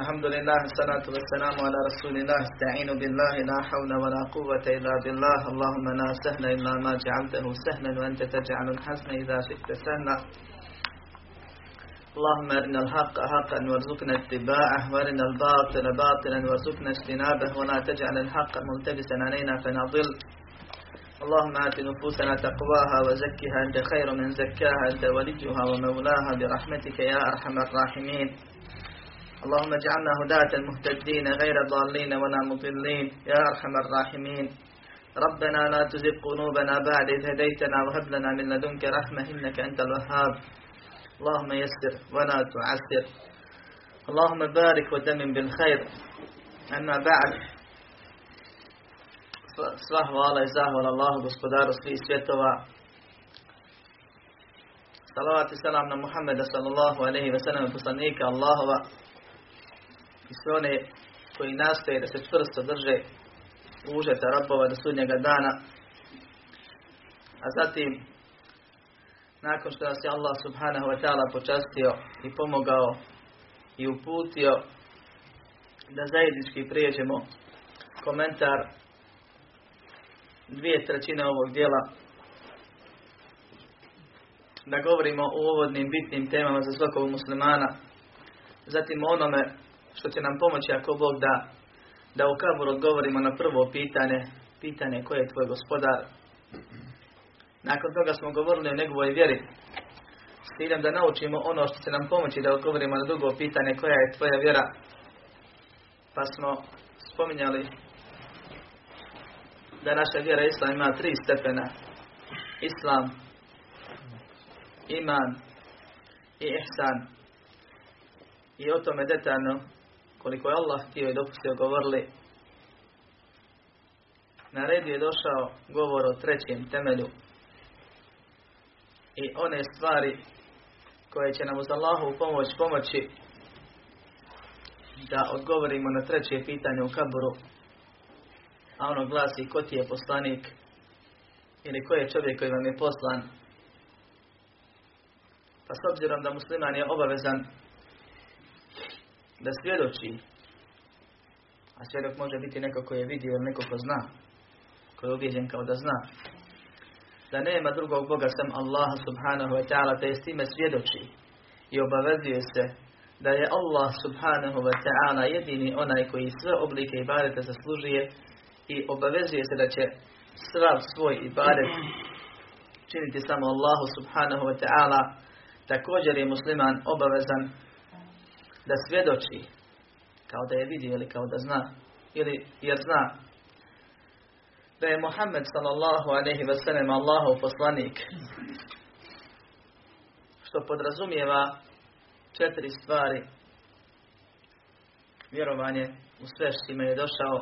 الحمد لله الصلاة والسلام على رسول الله. استعين بالله لا حول ولا قوة إلا بالله. اللهم لا سهل إلا ما جعلته سهلا وأنت تجعل الحزن إذا شئت سهلا. اللهم أرنا الحق حقا وارزقنا اتباعه. وأرنا الباطل باطلا وارزقنا اجتنابه. ولا تجعل الحق ملتبسا علينا فنضل. اللهم آت نفوسنا تقواها وزكها. أنت خير من زكاها. أنت وليها ومولاها. برحمتك يا أرحم الراحمين. اللهم اجعلنا هداة مهتدين غير ضالين ولا مضلين يا أرحم الراحمين. ربنا لا تزغ قلوبنا بعد إذ هديتنا وهب لنا من لدنك رحمة إنك أنت الوهاب. اللهم يسر ولا تعسر. اللهم بارك ودمم بالخير. أما بعد sva hvala i zahvala Allahu gospodaru svih svjetova. Salavat i salam na Muhammeda sallallahu alaihi ve sellem poslanika Allahova i sve one koji nastoje da se čvrsto drže užeta rabova do sudnjega dana. A zatim, nakon što nas je Allah subhanahu wa ta'ala počastio i pomogao i uputio da zajednički prijeđemo komentar dvije trećine ovog dijela da govorimo o uvodnim bitnim temama za svakog muslimana, zatim onome što će nam pomoći ako Bog da, da u kabur odgovorimo na prvo pitanje, pitanje koje je tvoj gospodar. Nakon toga smo govorili o njegovoj vjeri, s ciljem da naučimo ono što će nam pomoći da odgovorimo na drugo pitanje koja je tvoja vjera. Pa smo spominjali da naša vjera Islam ima tri stepena. Islam, iman i ihsan. I o tome detaljno, koliko je Allah htio i dopustio govorili, na redu je došao govor o trećem temelju. I one stvari koje će nam uz Allahu pomoć pomoći da odgovorimo na treće pitanje u kaburu a ono glasi ko ti je poslanik? Ili ko je čovjek koji vam je poslan. Pa s obzirom da musliman je obavezan da svjedoči, a svjedok može biti neko koji je vidio ili neko ko zna, koji je ubijeđen kao da zna, da nema drugog Boga sam Allaha subhanahu wa ta'ala, te s time svjedoči i obavezuje se da je Allah subhanahu wa ta'ala jedini onaj koji sve oblike ibadeta zaslužuje i obavezuje se da će svav svoj ibadet činiti samo Allahu subhanahu wa ta'ala. Također je musliman obavezan da svjedoči kao da je vidio ili kao da zna ili jer zna da je Muhammed sallallahu alaihi wa sallam Allahov poslanik što podrazumijeva četiri stvari. Vjerovanje u sve što je došao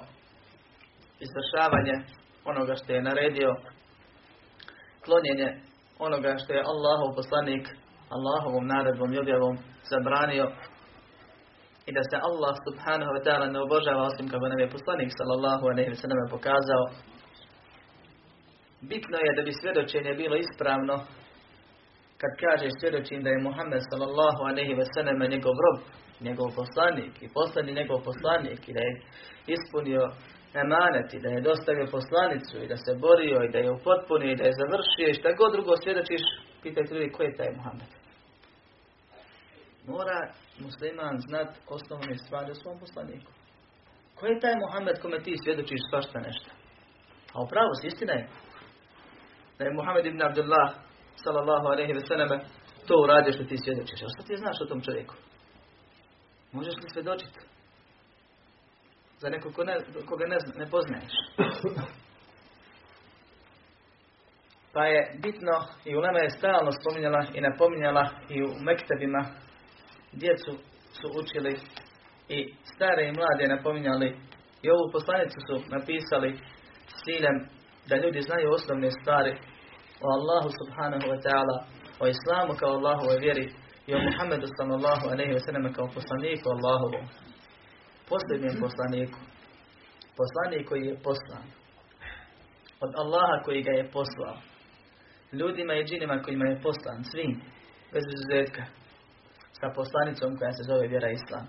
izvršavanje onoga što je naredio, klonjenje onoga što je Allahov poslanik Allahovom naredbom i objavom zabranio i da se Allah subhanahu wa ta'ala ne obožava osim kako nam je poslanik sallallahu alaihi wa sallam pokazao. Bitno je da bi svjedočenje bilo ispravno kad kaže svjedočim da je Muhammed sallallahu alaihi wa sallam njegov rob, njegov poslanik i poslani njegov poslanik i da je ispunio emaneti, da je dostavio poslanicu i da se borio i da je upotpunio i da je završio i šta god drugo svjedočiš, pitajte ljudi ko je taj Muhammed. Mora musliman znat osnovne stvari o svom poslaniku. Ko je taj Muhammed kome ti svjedočiš svašta nešto? A upravo si istina je da je Muhammed ibn Abdullah sallallahu alaihi ve selleme to uradio što ti svjedočiš. A što ti znaš o tom čovjeku? Možeš li svjedočiti? za nekog ko ne, koga ne, ne poznaješ. Pa je bitno i Ulema je stalno spominjala i napominjala i u mektebima djecu su učili i stare i mlade napominjali i ovu poslanicu su napisali s ciljem da ljudi znaju osnovne stvari o Allahu subhanahu wa ta'ala, o Islamu kao Allahovoj vjeri i o Muhammedu sallallahu alaihi wa sallam kao poslaniku Allahovom posljednjem poslaniku. Poslanik koji je poslan. Od Allaha koji ga je poslao. Ljudima i džinima kojima je poslan. Svim. Bez izuzetka sa poslanicom koja se zove vjera Islam,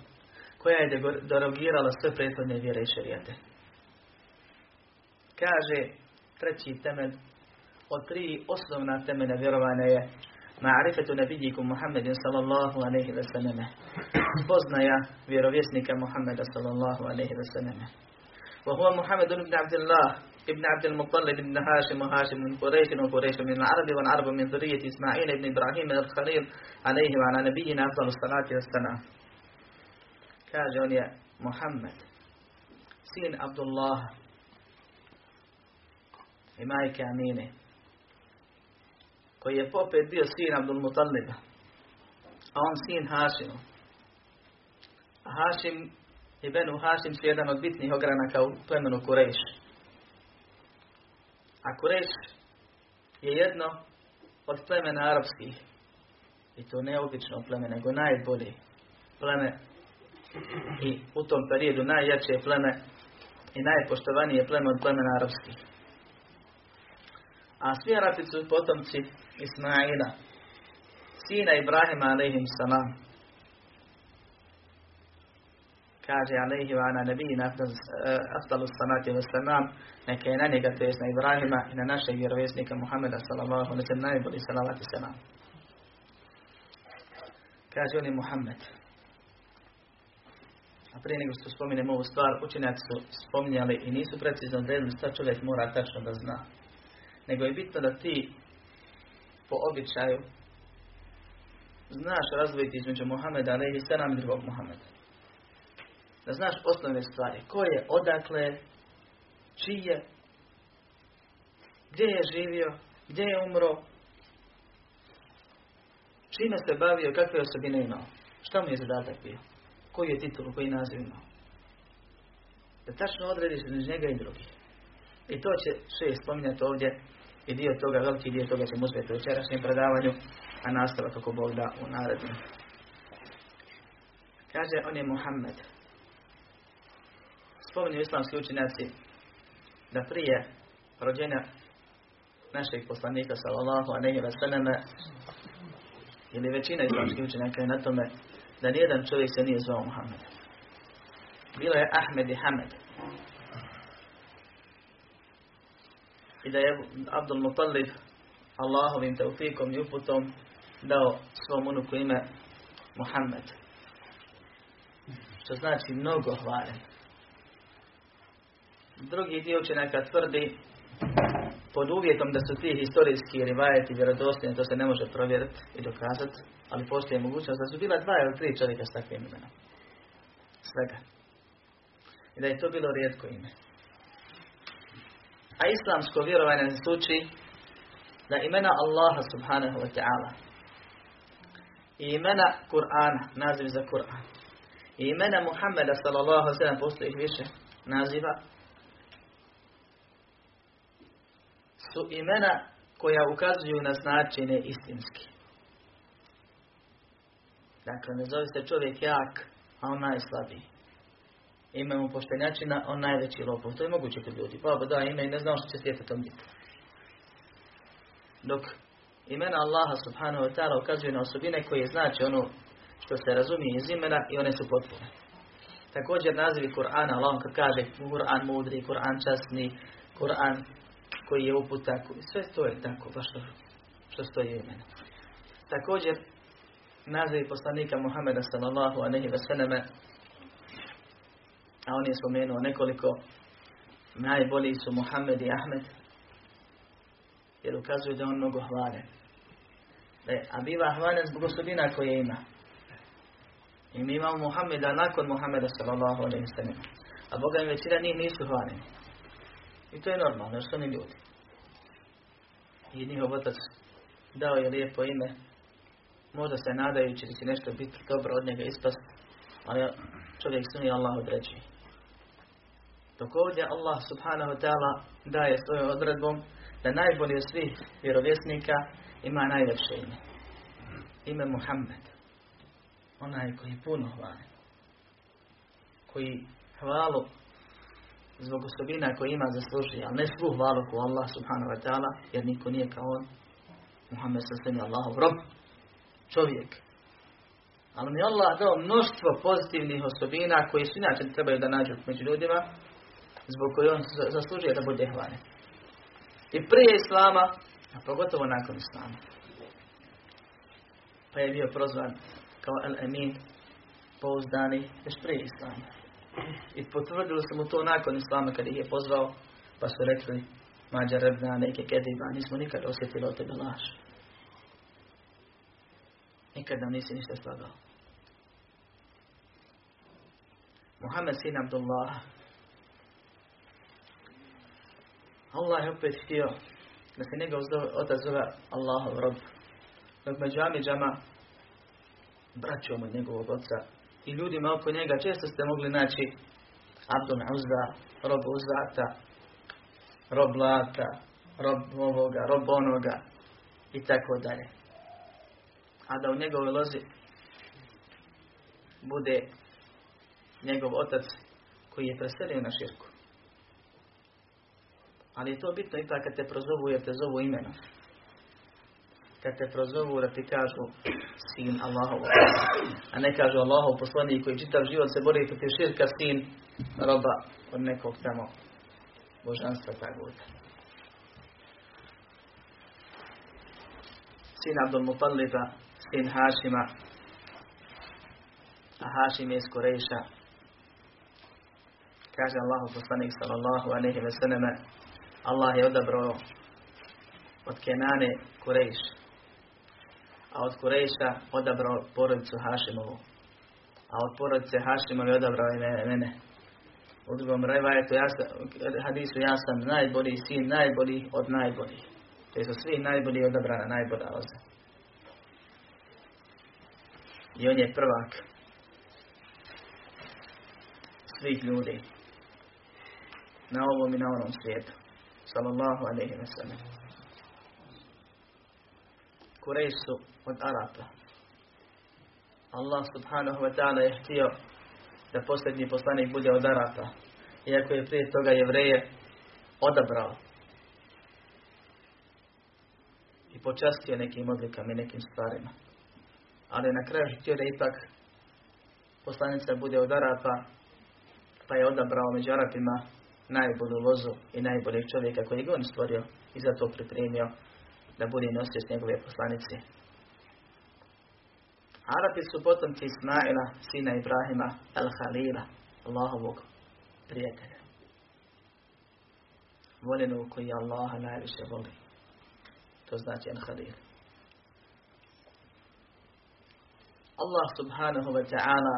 koja je derogirala sve prethodne vjere i šerijate. Kaže, treći temelj od tri osnovna temelja vjerovanja je Ma'arifetu nabijikum Muhammedin sallallahu aleyhi wa sallame. Poznaja vjerovjesnika Muhammeda sallallahu aleyhi wa sallame. Wa huwa Muhammedun ibn Abdillah ابن عبد المطلب بن هاشم وهاشم من قريش وقريش من العرب والعرب من ذرية إسماعيل بن إبراهيم الخليل عليه وعلى نبينا صلى أفضل الصلاة والسلام كاجون يا محمد سين عبد الله إماي كامينة koji je popet bio sin Abdul Mutalliba, a on هاشم Hašimu. A Hašim, Ibenu Hašim su jedan od bitnih ogranaka u. A Kureš je jedno od plemena arapskih. I to neobično pleme, nego najbolje pleme i u tom periodu najjače pleme i najpoštovanije pleme od plemena arapskih. A svi Arapi su potomci Ismaila, sina Ibrahima alaihim salam. Kaže alaihi wa ana nabijina aftalu salati wa salam, neka je na njega, to na Ibrahima i na našeg vjerovjesnika Muhammeda sallallahu alaihi wa sallam, najbolji salavati salam. Kaže on je Muhammed. A prije nego što spominjem ovu stvar, učenjaci su spominjali i nisu precizno odredili šta čovjek mora tačno da zna. Nego je bitno da ti po običaju znaš razvojiti između Muhameda alaihi sallam i drugog Muhameda. Da znaš osnovne stvari. Ko je, odakle, čiji je, gdje je živio, gdje je umro, čime se bavio, kakve osobine imao, šta mu je zadatak bio koji je titul, koji naziv imao. Da tačno odrediš između njega i drugih. I to će še spominjati ovdje i dio toga, veliki dio toga ćemo uspjeti u večerašnjem predavanju, a nastavak kako Bog da u narednom. Kaže, on je Muhammed. Spominju islamski učenjaci da prije rođenja našeg poslanika sallallahu alejhi ve selleme ili većina islamskih učenjaka je na tome da nijedan čovjek se nije zvao Muhammed. Bilo je Ahmed i Hamed. I da je Abdul Muttalib Allahovim teufikom i uputom dao svom unuku ime Muhammed. Što znači mnogo hvalen. Drugi dio učenjaka tvrdi pod uvjetom da su ti historijski rivajeti vjerodostojni, to se ne može provjeriti i dokazati, ali postoji mogućnost da su bila dva ili tri čovjeka s takvim imenom. Svega. I da je to bilo rijetko ime. A islamsko vjerovanje nas uči da imena Allaha subhanahu wa ta'ala i imena Kur'ana, naziv za Kur'an, i imena Muhammeda sallallahu sallam postoji više naziva, su imena koja ukazuju na značenje istinski. Dakle, ne zove se čovjek jak, a on najslabiji. Ime mu poštenjačina, on najveći lopov. To je moguće kod ljudi. Pa da ime i ne znao što će svijetu tom biti. Dok imena Allaha subhanahu wa ta'ala ukazuje na osobine koje znači ono što se razumije iz imena i one su potpune. Također nazivi Kur'ana, Allah kad kaže Kur'an mudri, Kur'an časni, Kur'an koji je uputa, sve to je tako, baš što, stoji u imenu. Također, naziv poslanika Muhammeda sallallahu aleyhi ve selleme, a on je spomenuo nekoliko, najbolji su Muhammed i Ahmed, jer ukazuju da on mnogo hvalen. E, a biva hvalen zbog osobina koje ima. I mi imamo Muhammeda nakon Muhammeda sallallahu aleyhi ve selleme. A Boga im većina njih nisu hvaleni. I to je normalno, jer su oni ljudi. I njihov otac dao je lijepo ime, možda se nadajući da će nešto biti dobro od njega ispast, ali čovjek sumi Allah određuje. Dok ovdje Allah subhanahu ta'ala daje svojom odredbom da najbolji od svih vjerovjesnika ima najljepše ime. Ime Muhammed. Onaj koji puno hvali. Koji hvalu zbog osobina koje ima zaslužuje, ali ne svu hvalu ko Allah subhanahu wa ta'ala, jer niko nije kao on. Muhammed sa sve Allahov rob, čovjek. Ali mi Allah dao mnoštvo pozitivnih osobina koji su inače trebaju da nađu među ljudima, zbog koje on zaslužuje da bude hvaljen. I prije Islama, a pogotovo nakon Islama. Pa je bio prozvan kao El-Emin, pouzdani, još prije Islama. I potvrdili su mu to nakon Islama kad ih je pozvao, pa su rekli, mađa rebna, neke kediba, nismo nikad osjetili od tebe laž. Nikad nam nisi ništa slagao. Muhammed sin Abdullah. Allah je opet htio da se njegov otac zove Allahov rob. Dok među Amidžama braćom od njegovog oca i ljudima oko njega često ste mogli naći Abdul Uzza, rob Uzata, rob Lata, rob ovoga, rob onoga i tako dalje. A da u njegovoj lozi bude njegov otac koji je preselio na širku. Ali je to bitno ipak kad te prozovu jer te zovu imenom. Kad te prozovu da ti kažu sin Allahov. A ne kažu Allahov poslanik koji čitav život se bori protiv širka sin roba od nekog tamo božanstva taguta. Sin Abdul Mutaliba, sin Hašima, a Hašim je iz Koreša. Kaže Allahu poslanik sallallahu alaihi ve selleme, Allah je odabrao od Kenane Kurejš, a od Kurejša odabrao porodicu Hašimovu, a od porodice Hašimove odabrao i mene. mene. U drugom revajetu, ja sam, hadisu, ja sam najbolji sin, najbolji od najboljih. Te su svi najbolji odabrana, najbolja loza. I on je prvak svih ljudi na ovom i na onom svijetu. Sallallahu alaihi wa sallam. Kurejš su od Arapa. Allah subhanahu wa ta'ala je htio da posljednji poslanik bude od Arapa. Iako je prije toga jevreje odabrao i počastio nekim odlikama i nekim stvarima. Ali na kraju htio da ipak poslanica bude od Arapa, pa je odabrao među Arapima najbolju lozu i najboljeg čovjeka koji je on stvorio i zato pripremio da bude nosio s njegove poslanice. Arapi su potomci Ismaila, sina Ibrahima, al-Halila, Allahovog prijatelja. Voljenu koji Allaha najviše voli. To znači al-Halil. Allah subhanahu wa ta'ala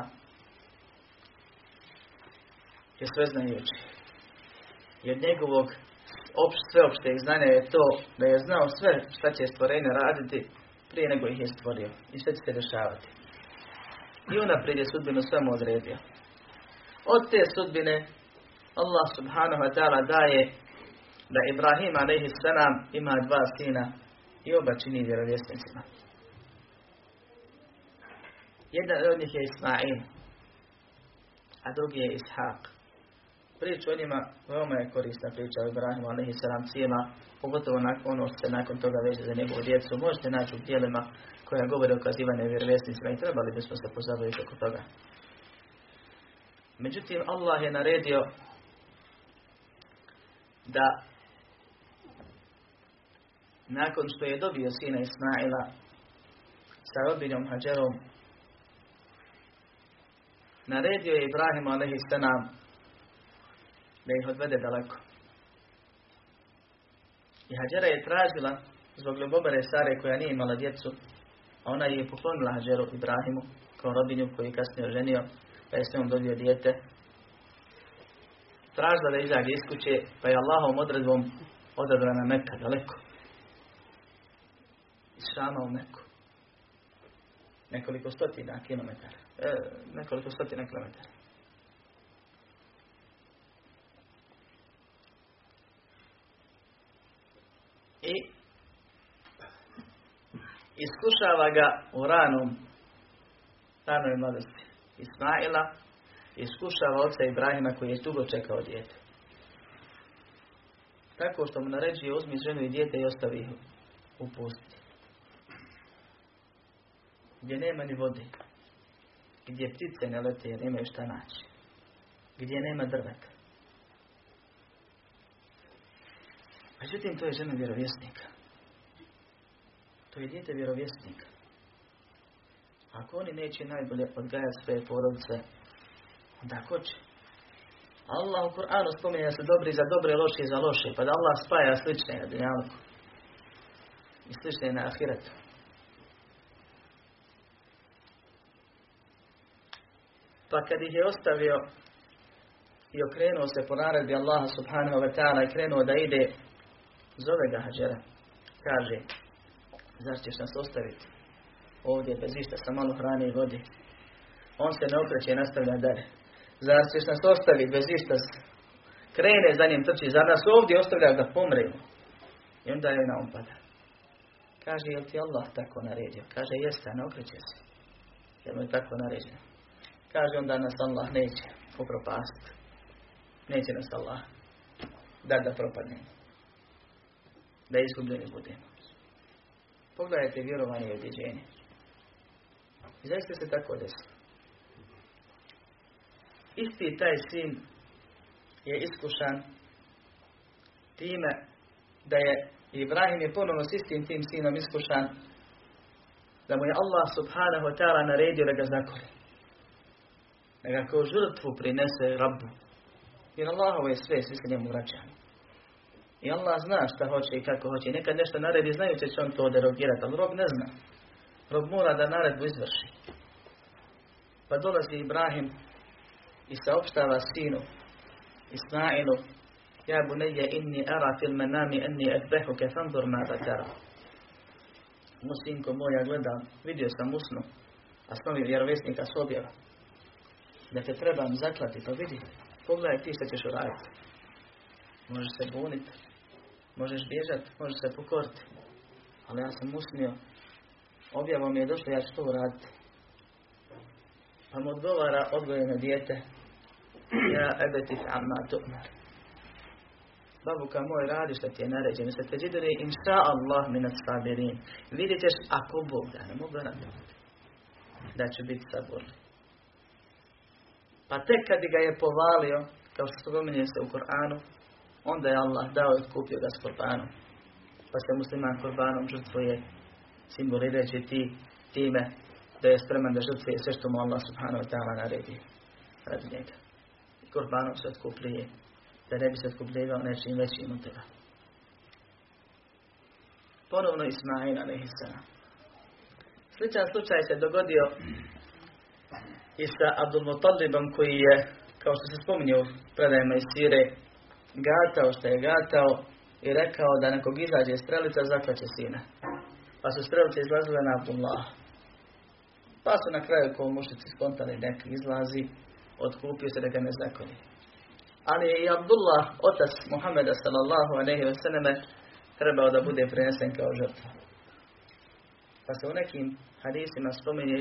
je sveznajući. I od njegovog sveopšteg znanja je to da je znao sve šta će stvorenje raditi prije nego ih je stvorio. I sve će se dešavati. I unaprijed je sudbinu svemu odredio. Od te sudbine Allah subhanahu wa ta'ala daje da Ibrahim a.s. ima dva sina i oba čini vjerovjesnicima. Jedan od njih je Ismail, a drugi je Ishaq. Priča o njima veoma je korisna priča o Ibrahimu a.s. cijela, pogotovo nakon, ono što se nakon toga veže za njegovu djecu. Možete naći u dijelima koja govore o kazivanju vjerovjesnicima i trebali bismo se pozabaviti oko toga. Međutim, Allah je naredio da nakon što je dobio sina Ismaila sa rodbinom Hađerom naredio je Ibrahim a.s. da ih odvede daleko. I Hađera je tražila zbog ljubomore Sare koja nije imala djecu, a ona je poklonila Hađeru Ibrahimu kao robinju koji je kasnije oženio, pa je s njom dobio dijete. Tražila da izađe iz kuće, pa je Allahom odredbom odabrana Mekka daleko. Iz Šama u Meku. Nekoliko stotina kilometara. E, nekoliko stotina kilometara. I iskušava ga u ranom, ranoj mladosti. Ismaila iskušava oca Ibrahima koji je dugo čekao dijete. Tako što mu naređuje uzmi ženu i dijete i ostavi ih u pusti. Gdje nema ni vode. gdje ptice ne lete jer nemaju šta naći. Gdje nema drveta. Međutim, to je žena vjerovjesnika. To je dijete vjerovjesnika. Ako oni neće najbolje odgajati svoje porodice, onda ko će? Allah u Kur'anu spominje se dobri za dobre, loši za loše, pa da Allah spaja slične na dunjalku i slične na ahiretu. Pa kad ih je ostavio i okrenuo se po naredbi Allaha subhanahu wa ta'ala i krenuo da ide, zove ga Hađera, kaže, zašto ćeš nas ostaviti ovdje bez išta, sa malo hrane i vodi. On se ne okreće i nastavlja dalje. Zar ćeš nas ostaviti bez išta? Krene za njim trči, zar nas ovdje ostavlja da pomremo? I onda je na pada. Kaže, jel ti Allah tako naredio? Kaže, jeste, ne okreće se. Jer mu je tako naređeno. Kaže, onda nas Allah neće upropastiti. Neće nas Allah da da propadnemo. Da izgubljeni budemo. Pogledajte vjerovanje i odjeđenje. I zaista se tako desi. Isti taj sin je iskušan time da je Ibrahim je ponovno s istim tim sinom iskušan da mu je Allah subhanahu wa ta'ala naredio da ga zakoli. Da ga kao žrtvu prinese rabu. Jer Allahovo je sve, svi se njemu vraćamo. I Allah zna šta hoće i kako hoće. Nekad nešto naredi, znajući će on to derogirati, ali rob ne zna. Rob mora da naredbu izvrši. Pa dolazi Ibrahim i saopštava sinu Ismailu Ja bunayya inni ara fil manami anni adbahuka fanzur ma tara. Musinko moja gledam, vidio sam usnu, a snovi vjerovjesnika s. Da te trebam zaklati, pa vidi, pogledaj ti što ćeš uraditi. Možeš se buniti, možeš bježati, možeš se pokoriti. Ali ja sam usnio, objavom mi je došlo, ja ću to uraditi. Pa mu odgovara odgojeno dijete, ja ebeti amma tu'mar. Babuka moj, radi što ti je naređeno. Se te džidori, inša Allah minat sabirin. Vidjet ćeš ako Bog da, ne mogu da ću biti saborni. Pa tek kad bi ga je povalio, kao što spominje se u Koranu, onda je Allah dao i kupio ga s korbanom. Pa se musliman korbanom žrtvuje simbolirajući ti, time da je spreman da žrtvuje sve što mu Allah subhanahu wa ta'ala naredi radi njega. I korbanom se otkupljuje da ne bi se otkupljivao nečim većim od toga. Ponovno Ismail a.s. Sličan slučaj se dogodio i sa Abdul Mutalibom koji je, kao što se spominje u predajama iz Sire, gatao što je gatao i rekao da nekog izađe strelica zaklaće sina. Pa su strelice izlazile na Abdullah. Pa su na kraju ko mušici spontani neki izlazi, otkupio se da ga ne zakoni. Ali je i Abdullah, otac Muhammeda sallallahu alaihi ve selleme, trebao da bude prenesen kao žrtva. Pa se u nekim hadisima spominje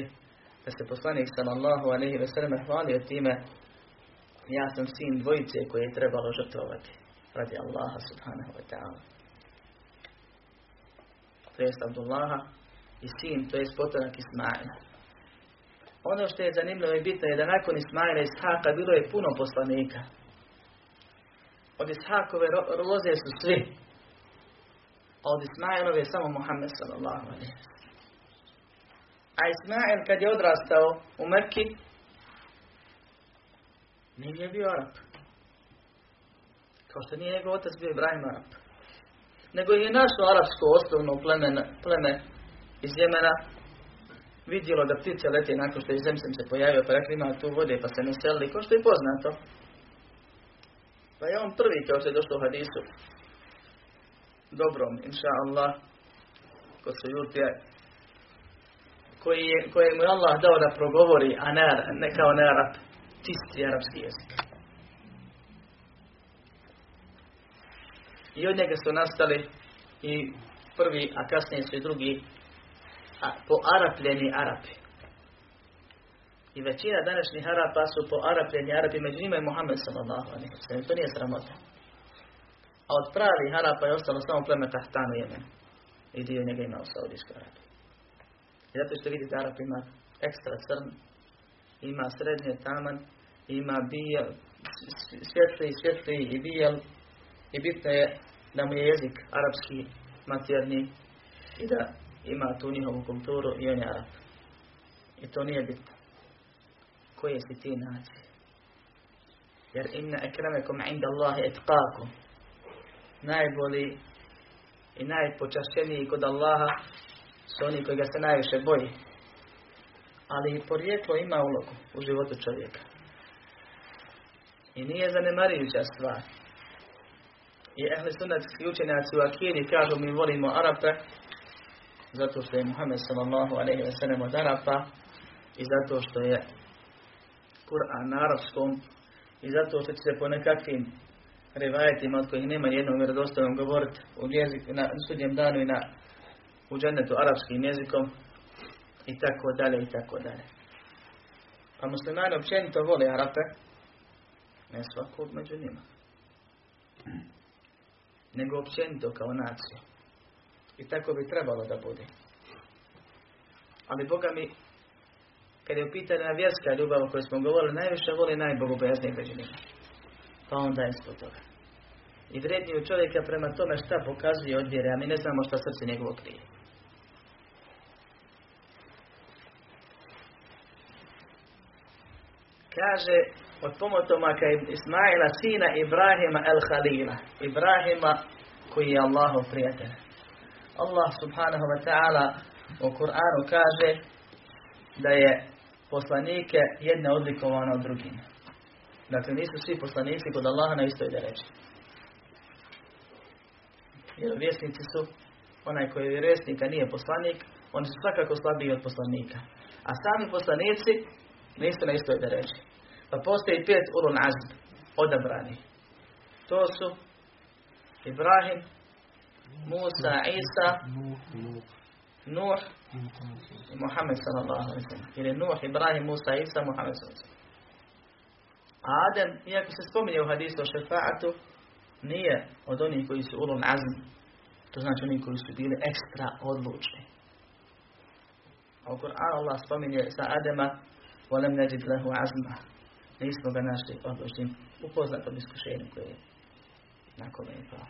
da se poslanik sallallahu alaihi ve selleme hvalio time ja sam sin dvojice koje je trebalo žrtvovati radi Allaha subhanahu wa ta'ala. To jest Abdullaha i sin, to jest potonak Ismaila. Ono što je zanimljivo i bitno je da nakon Ismaila i Ishaka bilo je puno poslanika. Od Ishakove loze su svi. A od Ismailove samo Muhammed sallallahu alaihi A Ismail kad je odrastao u Mekki, nije bio Arab. Kao što nije njegov otac bio Ibrahim Arab. Nego je našo arapsko osnovno pleme, pleme iz Jemena vidjelo da ptice lete nakon što je zemsem se pojavio, pa rekli tu vode, pa se ne selili, kao što je poznato. Pa je on prvi kao što je došlo u hadisu. Dobrom, inša Allah, kod se jutje, koji je, koje mu je Allah dao da progovori, a ne, ne kao ne Arab, čisti arapski jezik. I od njega su nastali i prvi, a kasnije su i drugi a, po arapljeni Arapi. I većina današnjih Arapa su po arapljeni Arapi, među njima je Muhammed sallallahu alaihi To nije sramota. A od pravih Arapa je ostalo samo pleme Tahtanu Jemen. I dio njega ima u Saudijskoj Arabiji. I zato što vidite Arap ima ekstra crn, ima srednje taman, ima bijel, svjetli, svjetli i bijel. I bitno je da mu je jezik arapski materni i da ima tu njihovu kulturu i on je Arab. I to nije bitno. Koje si ti nacije? Jer inna ekramekom inda Allahi etqakum. Najbolji i najpočašćeniji kod Allaha su oni koji ga se najviše boji. Ali i porijeklo ima ulogu u životu čovjeka. I nije zanemarujuća stvar. I ehli sunatski učenjaci u Akiri kažu mi volimo Arape zato što je Muhammed sallallahu alaihi wa sallam od Arapa i zato što je Kur'an na arapskom i zato što će se po nekakvim rivajetima od kojih nema jednog vjerodostojnog govoriti u jezik, na sudnjem danu i na u džennetu arapskim jezikom i tako dalje i tako dalje. Pa muslimani općenito vole Arape, ne svakog među njima, nego općenito kao naciju. I tako bi trebalo da bude. Ali Boga mi, kad je u pitanju vjerska ljubav o kojoj smo govorili, najviše voli najbogobojaznije među njima. Pa onda je ispod toga. I vredniju čovjeka prema tome šta pokazuje od vjere, a mi ne znamo šta srce njegovo krije. Kaže od pomotomaka Ismaila sina Ibrahima el Halila. Ibrahima koji je Allahov prijatelj. Allah subhanahu wa ta'ala u Kur'anu kaže da je poslanike jedne odlikovano od drugim. Dakle, nisu svi poslanici kod Allaha na istoj reći. Jer vjesnici su, onaj koji je vjesnika nije poslanik, oni su svakako slabiji od poslanika. A sami poslanici nisu na istoj reći. Pa postoji pet ulun azm, odabrani. To su Ibrahim, Musa, Isa, Nuh Muhammed sallallahu alaihi sallam. Jer je Nuh, Ibrahim, Musa, Isa, Muhammed sallallahu alaihi A Adem, iako se spominje u hadisu o šefaatu, nije od onih koji su ulul azm. To znači oni koji su bili ekstra odlučni. A u Kur'anu Allah spominje sa Adema Volem neđit lehu azma. Nismo ga našli odlučnim u poznatom iskušenju koje je na kome je pao.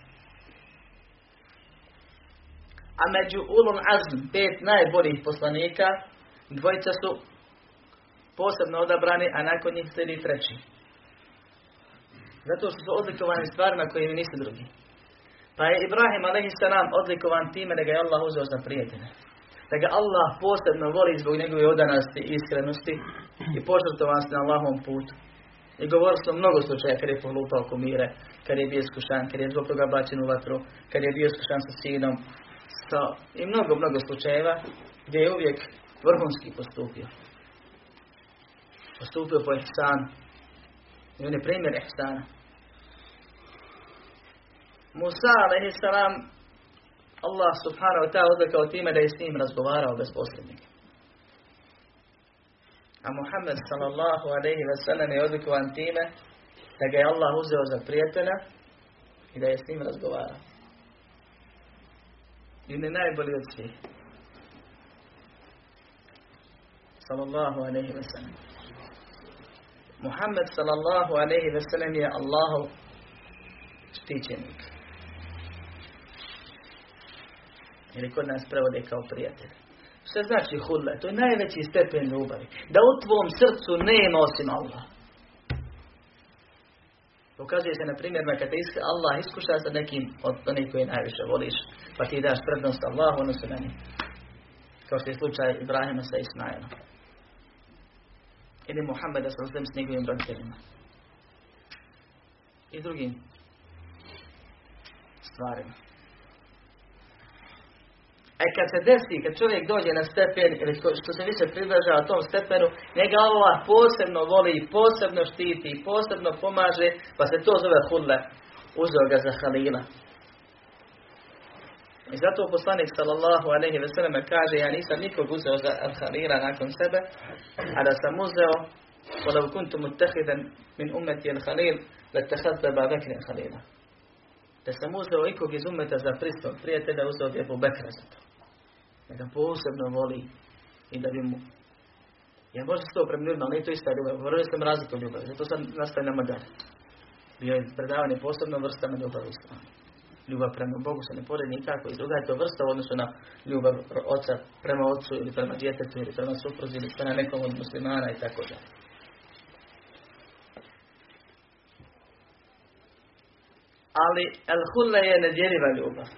A među ulom azm, pet najboljih poslanika, dvojica su posebno odabrani, a nakon njih slijedi treći. Zato što su odlikovani stvarima koje mi nisu drugi. Pa je Ibrahim a.s. odlikovan time da ga je Allah uzeo za prijatelja. Da ga Allah posebno voli zbog njegove odanosti i iskrenosti i požrtovanosti na Allahovom putu. I govorili smo mnogo slučaja kad je pohlupao komire, kad je bio iskušan, kad je zbog toga bačen u vatru, kad je bio iskušan sa sinom, sa, i mnogo, mnogo slučajeva gdje je uvijek vrhunski postupio. Postupio po ihsanu. I on je primjer ihsana. Musa a.s. Allah subhanahu wa ta'ala odlikao time da je s njim razgovarao bez posrednika. A Muhammed sallallahu alaihi wa sallam je odlikovan time da ga je Allah uzeo za prijatelja i da je s njim razgovarao. I on je najbolji od svih. Sallallahu alaihi wa sallam. Muhammed sallallahu alaihi wa sallam je Allahov štićenik. Ili kod nas prevode kao prijatelj. Što znači hudla? To je najveći stepen ljubavi. Da u tvom srcu nema osim Allah. Pokazuje se na primjerima kada iska, Allah iskuša sa nekim od onih koje najviše voliš, pa ti daš prednost Allahu odnosno na njih. Kao što je slučaj Ibrahima sa Ismailom. Ili Muhammeda sa uzem s njegovim roditeljima. I drugim stvarima. E kad se desi, kad čovjek dođe na stepen, ili što se više približava tom stepenu, njega Allah posebno voli, posebno štiti, posebno pomaže, pa se to zove hudle. Uzeo ga za halila. I zato poslanik sallallahu alaihi ve sellem kaže, ja nisam nikog uzeo za halila nakon sebe, a da sam uzeo, ولو كنت متخذا من أمتي الخليل لاتخذت أبا بكر خليلا da sam uzeo ikog iz umeta za pristog prijatelja, uzeo bi Ebu Bekra za to da ga posebno voli i da bi mu Jer može se to prema ljudima, ali to ista ljubav. Morali sam razliku ljubav. Zato sam nastaje nama dalje. Bio je predavanje posebno vrstama islamu. Ljubav prema Bogu se ne poredi nikako i druga je to vrsta u odnosu na ljubav oca prema ocu ili prema djetetu ili prema supruzi ili prema nekom od muslimana i tako dalje. Ali el hulle je nedjeljiva ljubav.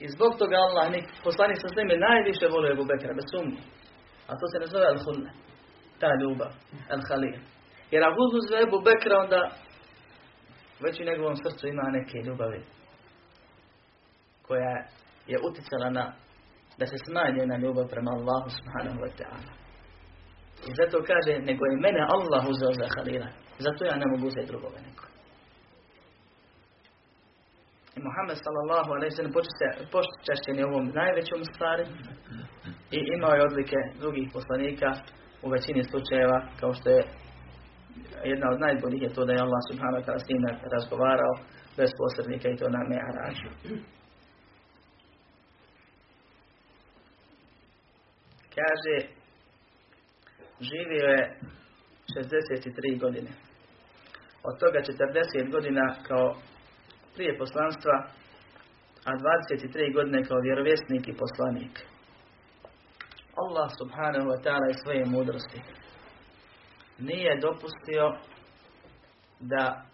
I zbog toga Allah, poslanik sa sveme, najviše volio Ebu Bekra, bez sumnje. A to se ne zove el hulle, ta ljubav, el halil. Jer ako uzme Ebu Bekra, onda već u njegovom srcu ima neke ljubavi koja je uticala na da se smanjuje na ljubav prema Allahu subhanahu wa ta'ala. I zato kaže, nego je mene Allah uzeo za halila. Zato ja ne mogu uzeti drugoga neko. Muhammed sallallahu alaihi sallam počešćen je ovom najvećom stvari i imao je odlike drugih poslanika u većini slučajeva kao što je jedna od najboljih je to da je Allah subhanahu wa ta'ala razgovarao bez posrednika i to na Me'arađu. Kaže, živio je 63 godine. Od toga 40 godina kao prije poslanstva, a 23 godine kao vjerovjesnik i poslanik. Allah subhanahu wa ta'ala i svoje mudrosti nije dopustio da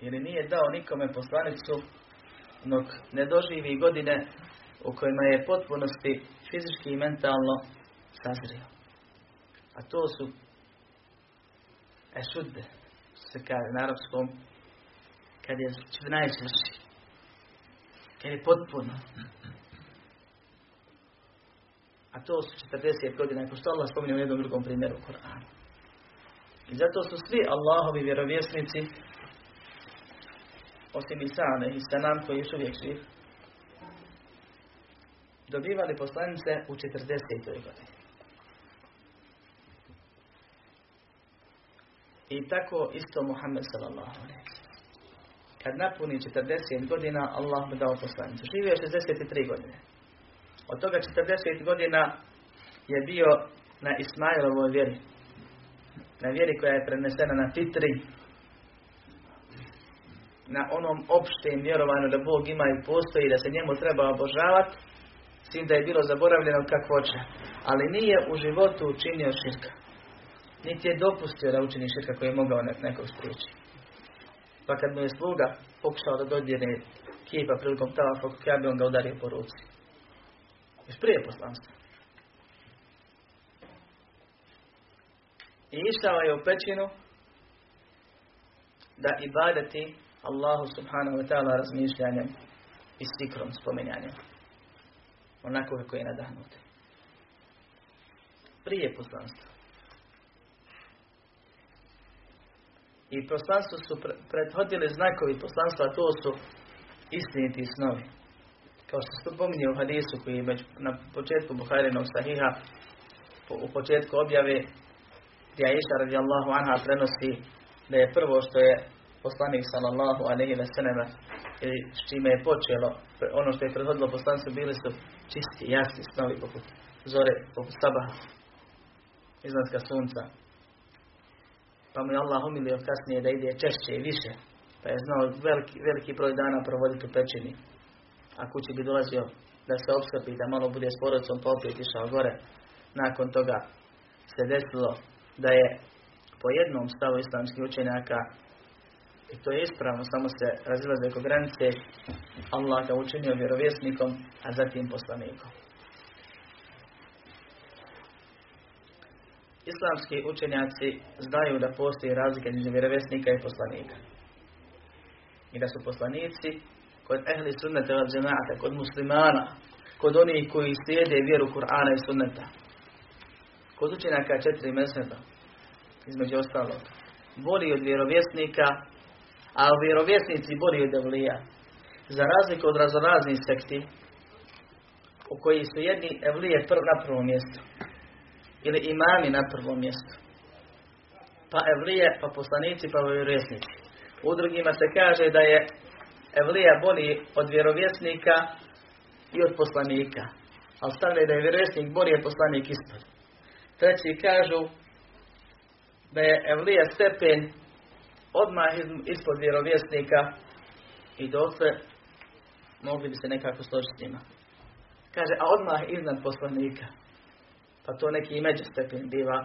ili nije dao nikome poslanicu dok ne doživi godine u kojima je potpunosti fizički i mentalno sazrio. A to su ešudde, se kaže na arapskom, kad je najčvrši, kad je potpuno. A to su 40 godina, kao što Allah spominje u jednom drugom primjeru u Koranu. I zato su svi Allahovi vjerovjesnici, osim Isane i Sanam koji još uvijek živ, dobivali poslanice u 40. godini. I tako isto Muhammed sallallahu alaihi Kad napuni 40 godina, Allah mu dao poslanicu. Živio je 63 godine. Od toga 40 godina je bio na Ismailovoj vjeri. Na vjeri koja je prenesena na fitri. Na onom opštem vjerovanju da Bog ima i postoji, da se njemu treba obožavati. S tim da je bilo zaboravljeno kako hoće. Ali nije u životu učinio širka. Niti je dopustio da učini širka koji je mogao nekog spriječiti. Pa kad mu je sluga pokušao da dodjene kipa prilikom tavafa ja bi on ga udario po ruci. Još prije poslanstva. I išao je u pećinu da ibadeti Allahu subhanahu wa ta'ala razmišljanjem i stikrom spomenjanjem. Onako kako je nadahnut. Prije poslanstva. I poslanstvu su prethodili znakovi poslanstva, to su istiniti snovi. Kao što se pominje u hadisu koji je na početku Buharinog sahiha, u početku objave, gdje Aisha radijallahu anha prenosi da je prvo što je poslanik sallallahu alaihi ve selleme i s čime je počelo, ono što je prethodilo poslanstvo bili su čisti, jasni snovi poput zore, poput sabaha, izlaska sunca, pa mu je Allah umilio kasnije da ide češće i više, pa je znao veliki, veliki broj dana provoditi u pećini, a kući bi dolazio da se obskrbi, da malo bude s porodcom, pa opet išao gore. Nakon toga se desilo da je po jednom stavu islamskih učenjaka i to je ispravno, samo se razilaze oko granice, Allah ga učinio vjerovjesnikom, a zatim poslanikom. Islamski učenjaci znaju da postoji razlika između vjerovjesnika i poslanika. I da su poslanici kod ehli sunnata od džemata, kod muslimana, kod onih koji slijede vjeru Kur'ana i sunnata. Kod učenjaka četiri mezheba, između ostalog, boli od vjerovjesnika, a vjerovjesnici boli od evlija. Za razliku od razoraznih sekti, u koji su jedni evlije na prvom mjestu ili imami na prvom mjestu. Pa evlije, pa poslanici, pa vjerovjesnici. U drugima se kaže da je evlija bolji od vjerovjesnika i od poslanika. Ali stavljaju da je vjerovjesnik bolji od poslanik ispod. Treći kažu da je Evlija stepen odmah ispod vjerovjesnika i dotle mogli bi se nekako složiti s njima. Kaže, a odmah iznad poslanika. Pa to neki i među stepen biva.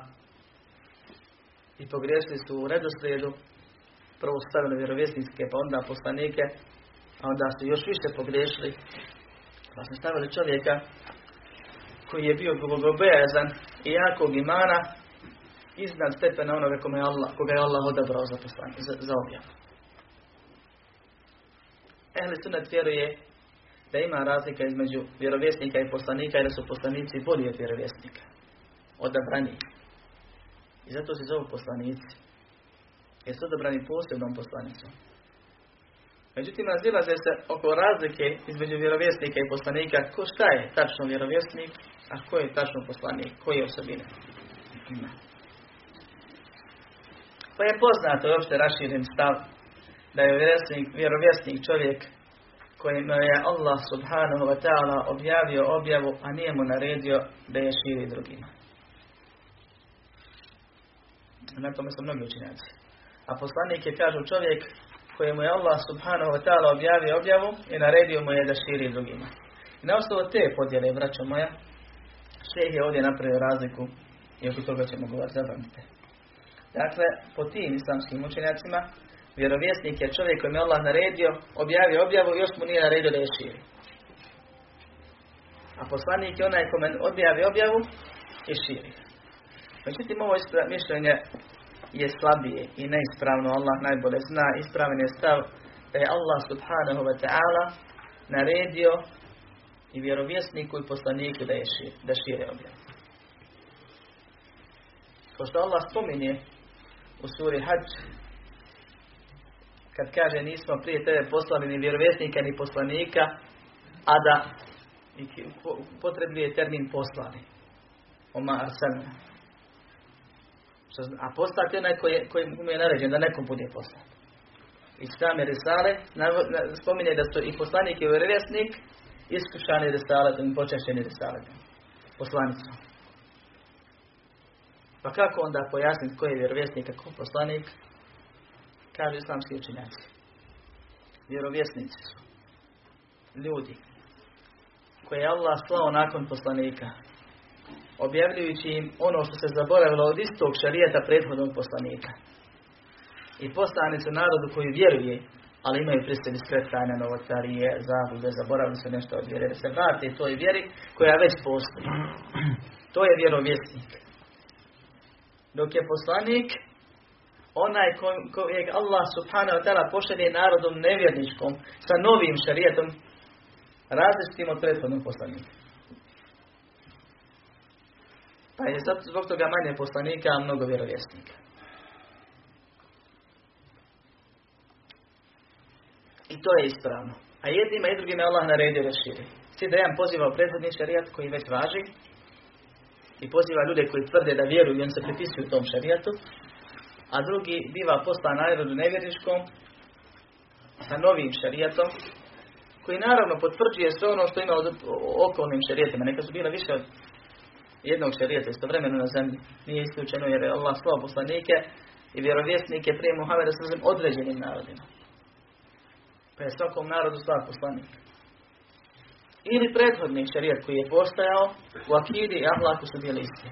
I pogriješili su u redoslijedu. Prvo stavili vjerovjesničke, pa onda poslanike. A onda su još više pogriješili. Pa su stavili čovjeka koji je bio bogobojazan i jakog imana iznad stepena onoga kome je Allah, koga je Allah odabrao za, poslanje, za, za objavu. Ehli sunat vjeruje da ima razlika između vjerovjesnika i poslanika i su poslanici bolji od vjerovjesnika. Odabrani. I zato se zovu poslanici. Jer su odabrani posebnom poslanicom. Međutim, razilaze se oko razlike između vjerovjesnika i poslanika. Ko šta je tačno vjerovjesnik, a ko je tačno poslanik? Koje osobine ima? Pa je poznato i opšte raširen stav da je vjerovjesnik, vjerovjesnik čovjek kojima je Allah subhanahu wa ta'ala objavio objavu, a nije mu naredio da je širi drugima. Na tome su mnogi učinjaci. A poslanik je, kažu, čovjek kojemu je Allah subhanahu wa ta'ala objavio objavu i naredio mu je da širi drugima. I na osnovu te podjele, braćo moja, šeh je ovdje napravio razliku i oko toga ćemo govoriti, zapamtite. Dakle, po tim islamskim učenjacima, vjerovjesnik je čovjek kojem je Allah naredio, objavio objavu i još mu nije naredio da je širi. A poslanik je onaj kome objavi objavu i širi. Međutim, ovo mišljenje je slabije i neispravno. Allah najbolje zna. Ispraven je stav da je Allah subhanahu wa ta'ala naredio i vjerovjesniku i poslaniku da, je šir, da šire objavu. Ko što Allah spominje u suri Hajj, kad kaže nismo prije tebe poslali ni vjerovjesnika ni poslanika, a da potrebuje termin poslani. Oma arsalna. A poslati onaj koji, koji je naređen da nekom bude poslan. Iz same risale spominje da su i poslanik i vjerovjesnik iskušani risaletom i počešćeni risaletom. Poslanicom. Pa kako onda pojasniti koji je vjerovjesnik, a ko poslanik? Kažu islamski učinjaci. Vjerovjesnici su ljudi koje je Allah slao nakon poslanika, objavljujući im ono što se zaboravilo od istog šarijeta prethodnog poslanika. I poslani su narodu koji vjeruje, ali imaju pri sebi skretanja, novotarije, zabude, zaboravili su nešto od vjere, da se vrate toj vjeri koja već postoji. To je vjerovjesnik. Dok je poslanik onaj kojeg Allah subhanahu wa ta'ala pošalje narodom nevjerničkom sa novim šarijetom različitim od prethodnog poslanika. Pa je sad zbog toga manje poslanika, a mnogo vjerovjesnika. I to je ispravno. A jednima i drugima je Allah naredio da širi. Svi da jedan poziva u prethodni šarijat koji već važi i poziva ljude koji tvrde da vjeruju i on se pripisuju tom šarijatu, a drugi biva poslan narodu nevjerničkom sa novim šarijatom, koji naravno potvrđuje sve ono što ima od okolnim šarijetima. Neka su bila više od jednog šarijeta istovremeno na zemlji. Nije isključeno jer je Allah slao poslanike i vjerovjesnike prije Muhammeda s određenim narodima. Pa je svakom narodu slao poslanik. Ili prethodni šarijet koji je postajao u akidi i ahlaku su bili isti.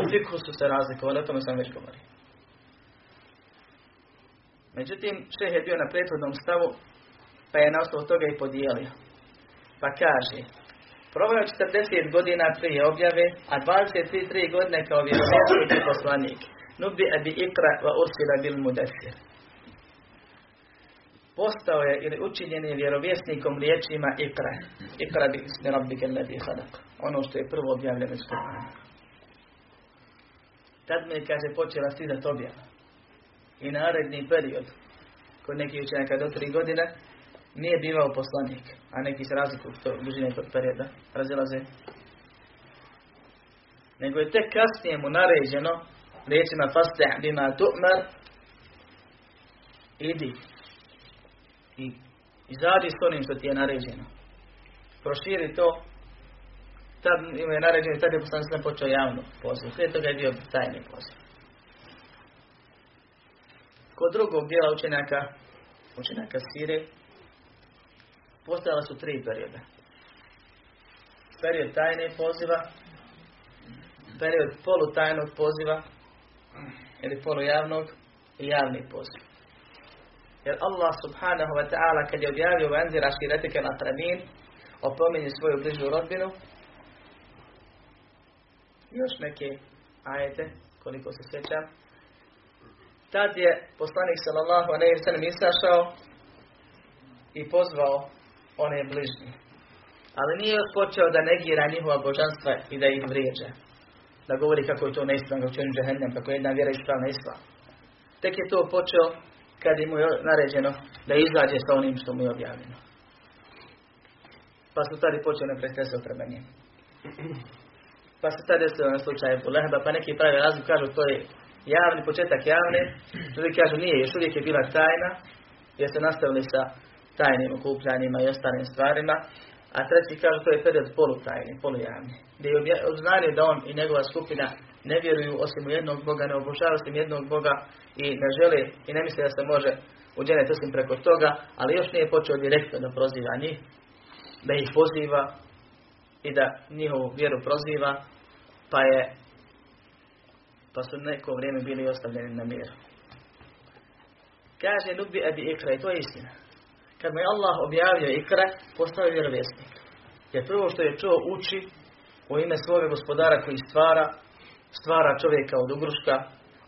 U su se razlikovali, o tome sam već govorio. Međutim, šeh je bio na prethodnom stavu, pa je na osnovu toga i podijelio. Pa kaže, proveo 40 godina prije objave, a 23 godine kao vjerovjesnik i poslanik. Nubi abi ikra wa ursila bil mudesir. Postao je ili učinjen je vjerovjesnikom riječima ikra. Ikra bi ismi rabbike alladhi khalaq. Ono što je prvo objavljeno iz. Tad mi kaže počela stizat objava i naredni period kod nekih učenjaka do tri godine nije bivao poslanik, a neki se razlikuju to dužine tog perioda, razilaze. Nego je tek kasnije mu naređeno riječima fasteh bima tu'mar idi i izađi s onim što ti je naređeno. Proširi to tad im je naređeno, tad je poslanik počeo javno poziv. Prije toga je bio tajni poziv. Kod drugog dijela učenjaka, učenjaka Sire, postojala su tri perioda. Period tajne poziva, period polutajnog poziva, ili polujavnog i javni poziv. Jer Allah subhanahu wa ta'ala kad je objavio venzir aširetike na tramin, opominje svoju bližu rodbinu, još neke ajete, koliko se sjećam, tad je poslanik sallallahu alejhi ve sellem izašao i pozvao one bližnje. Ali nije počeo da negira njihova božanstva i da ih vrijeđa. Da govori kako je to neispravno, kako je kako je jedna vjera ispravna ispravna. Tek je to počeo kad mu je naređeno da izađe sa onim što mu je objavljeno. Pa su tada počeli neprijateljstvo prema njemu. Pa se tada desilo na slučaju Lehba, pa neki pravi razum kažu to je javni, početak javne, drugi kažu nije, još uvijek je bila tajna, jer se nastavili sa tajnim okupljanjima i ostalim stvarima, a treći kažu to je period polutajni, polujavni, gdje je obznanio da on i njegova skupina ne vjeruju osim u jednog Boga, ne obožavaju osim jednog Boga i ne žele i ne misle da se može uđeniti osim preko toga, ali još nije počeo direktno da proziva njih, da ih poziva i da njihovu vjeru proziva, pa je pa su neko vrijeme bili ostavljeni na miru. Kaže Nubi Ebi Ikra i to je istina. Kad mu je Allah objavio Ikra, postao je vjerovjesnik. Jer prvo što je čuo uči u ime svoga gospodara koji stvara, stvara čovjeka od ugruška,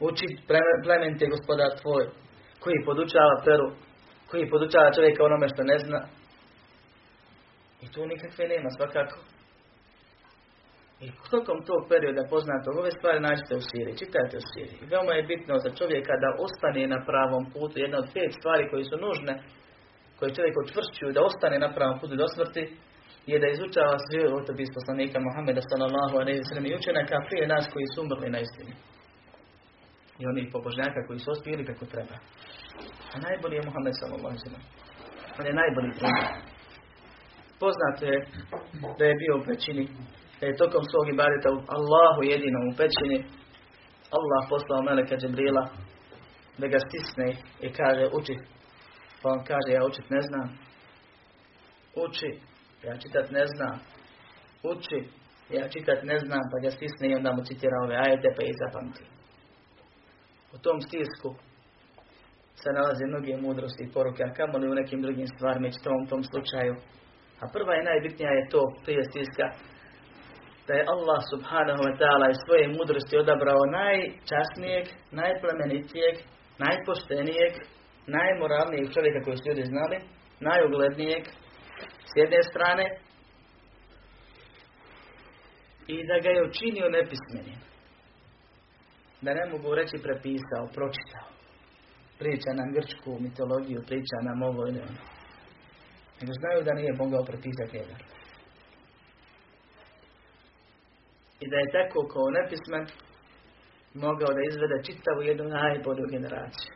uči plemente gospodar tvoj, koji podučava peru, koji podučava čovjeka onome što ne zna. I tu nikakve nema, svakako. I tokom tog perioda poznatog ove stvari nađete u Siriji, čitajte u Siriji. I veoma je bitno za čovjeka da ostane na pravom putu. Jedna od pet stvari koje su nužne, koje čovjek učvršćuju da ostane na pravom putu do smrti, je da izučava sve otopis poslanika Muhammeda sallallahu wa sallam i učenaka prije nas koji su umrli na istini. I onih pobožnjaka koji su ospili kako treba. A najbolji je Muhammed sallallahu sallam. On je najbolji primjer. Poznato je da je bio u pećini da je tokom svog ibadeta Allahu jedinom u pećini Allah poslao Meleka Džibrila da ga stisne i kaže uči. Pa on kaže ja učit ne znam. Uči, ja čitat ne znam. Uči, ja čitat ne znam, pa ga stisne i onda mu citira ove ajete pa ih zapamti. U tom stisku se nalaze mnoge mudrosti i poruke, a kamoli u nekim drugim stvarima u tom slučaju. A prva i najbitnija je to prije stiska da je Allah subhanahu wa ta'ala iz svoje mudrosti odabrao najčasnijeg, najplemenitijeg, najpoštenijeg, najmoralnijeg čovjeka koji su ljudi znali, najuglednijeg s jedne strane i da ga je učinio nepismenim. Da ne mogu reći prepisao, pročitao. Priča nam grčku mitologiju, priča nam ovo ili ono. Znaju da nije mogao prepisati jedan. I da je tako kao nepismen mogao da izvede čitavu jednu najbolju generaciju.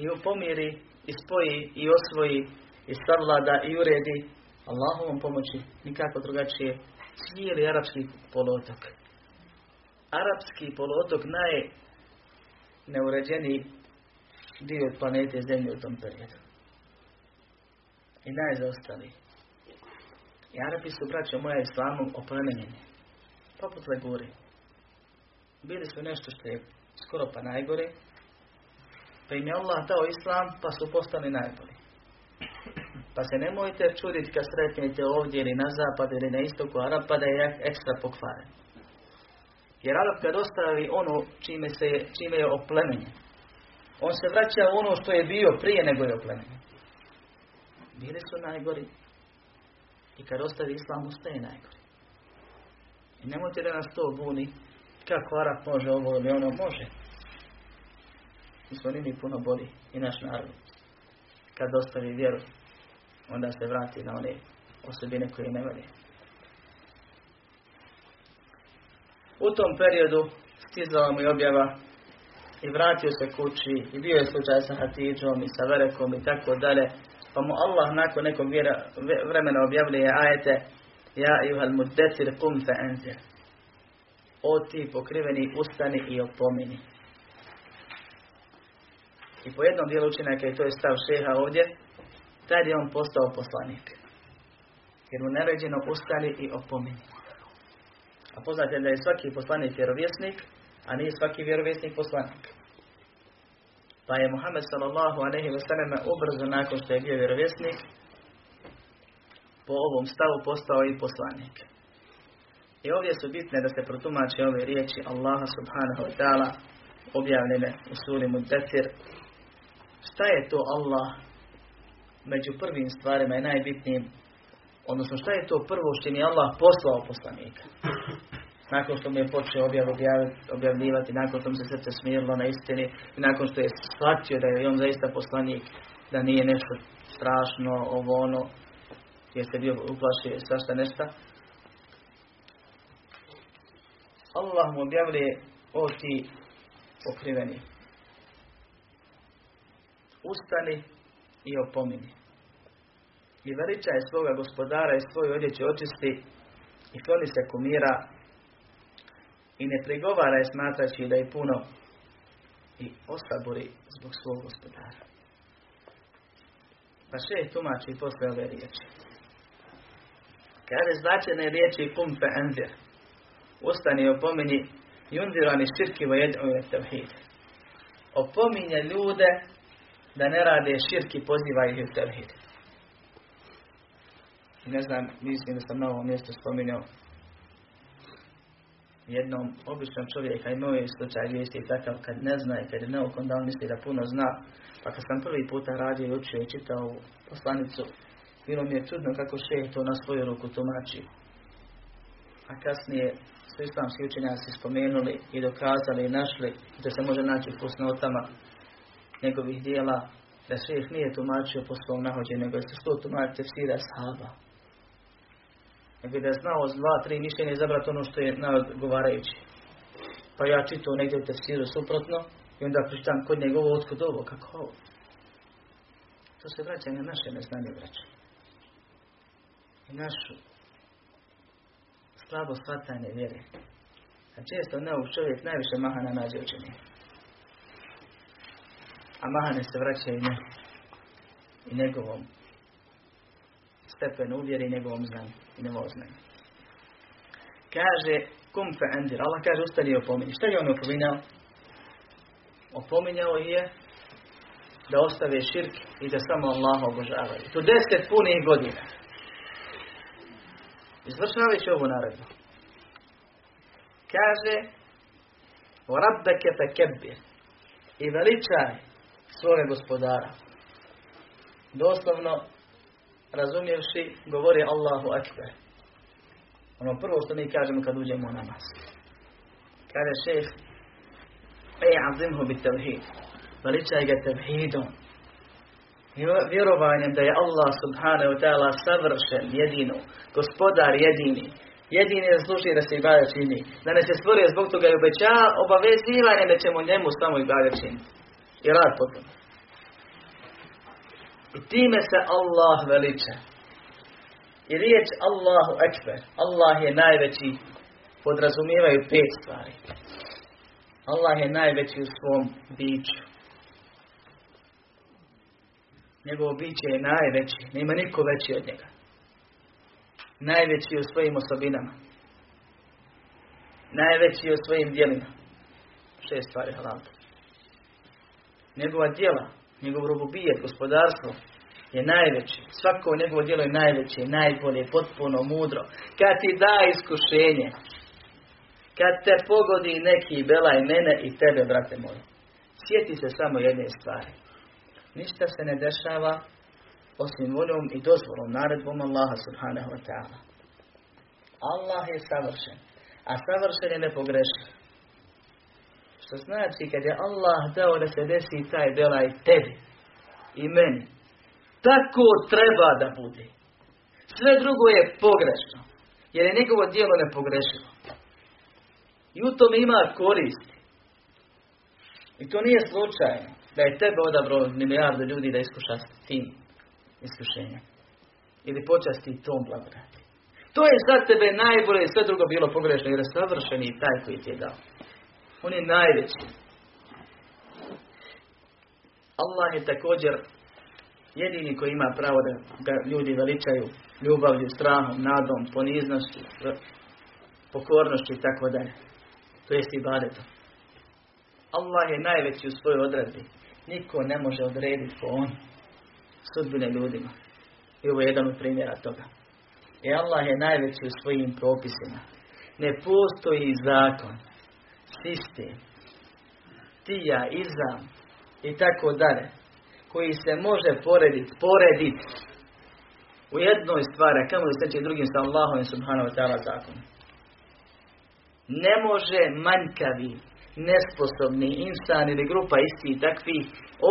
I upomiri, i spoji, i osvoji, i savlada, i uredi Allahovom pomoći, nikako drugačije, cijeli arapski polotok. Arapski polotok najneuređeniji dio planete Zemlje u tom periodu. I najzaostali. I Arapi su, braćo moja, islamom oplemenjeni poput leguri. Bili su nešto što je skoro pa najgore, pa im je Allah dao islam, pa su postali najbolji. Pa se nemojte čuditi kad sretnete ovdje ili na zapadu ili na istoku Arab, pa da je ekstra pokvaren. Jer Arab kad ostavi ono čime, se, čime je oplemenjen, on se vraća u ono što je bio prije nego je oplemenjen. Bili su najgori. I kad ostavi islam, ustaje najgori. I nemojte da nas to buni kako Arab može ovo ili ono može. Mi smo nini puno bolji i naš narod. Kad ostavi vjeru, onda se vrati na one osobine koje ne valje. U tom periodu stizala mu i objava i vratio se kući i bio je slučaj sa Hatidžom i sa Verekom i tako dalje. Pa mu Allah nakon nekog vremena objavljuje ajete Ja juhal muddesir kum fe enzir. O ti pokriveni ustani i opomini. I po jednom dijelu učenjaka, i to je stav šeha ovdje, tad je on postao poslanik. Jer mu naređeno ustani i opomini. A poznate da je svaki poslanik vjerovjesnik, a nije svaki vjerovjesnik poslanik. Pa je Muhammed sallallahu alaihi wa sallam ubrzo nakon što je bio vjerovjesnik, po ovom stavu postao i poslanik. I ovdje su bitne da se protumače ove riječi Allaha subhanahu wa ta'ala objavljene u suri Muddesir. Šta je to Allah među prvim stvarima i najbitnijim Odnosno šta je to prvo što je Allah poslao poslanika? Nakon što mi je počeo objav, objavljivati, nakon što mi se srce smirilo na istini i nakon što je shvatio da je on zaista poslanik, da nije nešto strašno, ovo ono, jer se bio uplašio svašta nešto. Allah mu objavljuje o ti pokriveni. Ustani i opomini i veličaj svoga gospodara i svoju odjeću očisti i kloni se kumira i ne prigovara je smatraći da je puno i osabori zbog svog gospodara. Pa še tumači posle ove riječi. Kaže značene riječi kum fe enzir. Ustani i opomini jundirani širki vo jednu tevhid. Opominje ljude da ne rade širki, poziva ih u tevhid ne znam, mislim da sam na ovom mjestu spominjao jednom običnom čovjeka i moj slučaj vijesti takav kad ne zna i kad je neokon da on misli da puno zna. Pa kad sam prvi puta radio i učio i čitao poslanicu, bilo mi je čudno kako še to na svoju ruku tumači. A kasnije su islamski učenjaci spomenuli i dokazali i našli da se može naći u fusnotama njegovih dijela da šeh nije tumačio po svom nahođenju, nego je što tumačio tefsira sahaba nego da je znao dva, tri mišljenja izabrati ono što je najodgovarajući. Pa ja čitao negdje u tefsiru suprotno i onda prištam kod njegovo otkud ovo, kako ovo. To se vraća na naše neznanje vraća. I našu slabo shvatanje vjere. A često neuk čovjek najviše mahana nađe učenje. A mahane se vraćaju ne, i njegovom stepen uvjeri njegovom znanju i njegovom znanju. Kaže, kum fe endir. Allah kaže, ustani i opominji. Šta je on opominjao? Opominjao je da ostave širk i da samo Allah obožavaju. To deset punih godina. Izvršavajući ovu naredbu. Kaže, rabbeke fe kebbir. I veličaj svoga gospodara. Doslovno, razumjevši, govori Allahu Akbar. Ono prvo što mi kažemo kad uđemo u namaz. Kaže šeh, ej azimhu bit tevhid. Veličaj ga tevhidom. Vjerovanjem da je Allah subhanahu wa ta'ala savršen, jedino, gospodar jedini, jedini je služi da se ibadet čini. Da ne se stvorio zbog toga i obeća obavezivanje da ćemo njemu samo ibadet činiti. I rad potom. I time se Allah veliča. I riječ Allahu Ekber, Allah je najveći, podrazumijevaju pet stvari. Allah je najveći u svom biću. Njegovo biće je najveći, nema niko veći od njega. Najveći u svojim osobinama. Najveći u svojim dijelima. Šest stvari halal. Njegova djela njegov robobijet, gospodarstvo je najveće. Svako njegovo djelo je najveće, najbolje, potpuno, mudro. Kad ti da iskušenje, kad te pogodi neki belaj mene i tebe, brate moj, sjeti se samo jedne stvari. Ništa se ne dešava osim voljom i dozvolom, naredbom Allaha subhanahu wa ta'ala. Allah je savršen, a savršen je nepogrešiv. Što znači kad je Allah dao da se desi taj belaj tebi i meni. Tako treba da bude. Sve drugo je pogrešno. Jer je njegovo djelo nepogrešivo. I u tome ima koristi. I to nije slučajno da je tebe odabrao milijardu ljudi da iskuša tim iskušenjem. Ili počasti tom blagodati. To je za tebe najbolje i sve drugo bilo pogrešno jer je savršeni taj koji ti je dao. On je najveći. Allah je također jedini koji ima pravo da ga ljudi veličaju ljubavlju, strahom, nadom, poniznošću, pokornošću i tako dalje. To jest ibadetom. Allah je najveći u svojoj odredbi. Niko ne može odrediti po on sudbine ljudima. I ovo je jedan od primjera toga. I Allah je najveći u svojim propisima. Ne postoji zakon, sistem, tija, izam i tako dalje, koji se može porediti, porediti u jednoj stvari, a kamo se drugim sa Allahom i subhanahu wa ta'ala zakonom. Ne može manjkavi, nesposobni insan ili grupa isti i takvi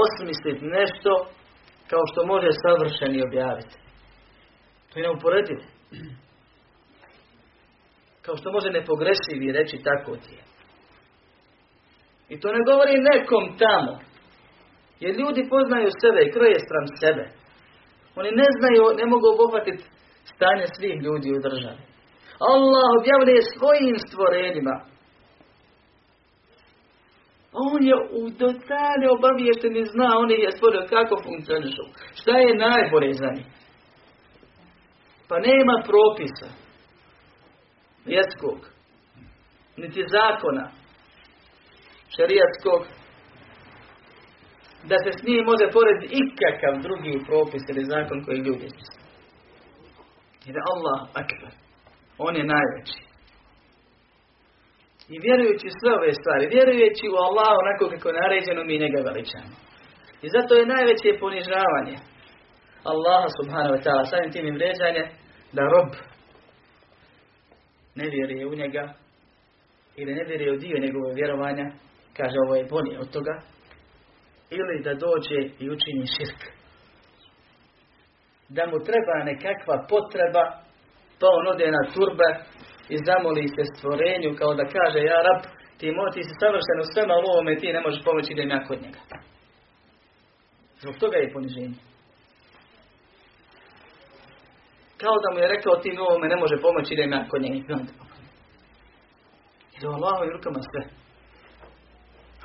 osmisliti nešto kao što može savršeni objaviti. To je neuporedivo. Kao što može nepogrešivi reći tako ti je. I to ne govori nekom tamo. Jer ljudi poznaju sebe i kroje stran sebe. Oni ne znaju, ne mogu obuhvatiti stanje svih ljudi u državi. Allah objavljuje svojim stvorenjima. On je u detalje obaviješten i zna, on je stvorio kako funkcionišu. Šta je najbolje za njih? Pa nema propisa. Vjetskog. Niti zakona. Šerijatskog. Da se s njim može porediti ikakav drugi propis ili zakon koji ljudi Jer Allah akbar. On je najveći. I vjerujući sve ove stvari, vjerujući u Allah onako kako je naređeno, mi njega veličamo. I zato je najveće ponižavanje Allaha subhanahu wa ta'ala, samim tim im vređanje, da rob ne vjeruje u njega ili ne vjeruje u dio njegove vjerovanja, kaže ovo je bolje od toga, ili da dođe i učini širk. Da mu treba nekakva potreba, pa on ode na turbe i zamoli se stvorenju kao da kaže ja rab, ti, mo, ti si savršen u svema ovome, ti ne možeš pomoći da ja kod njega. Zbog toga je poniženje. Kao da mu je rekao ti ovome ne može pomoći da ja kod njega. Jer u Allahovim rukama sve.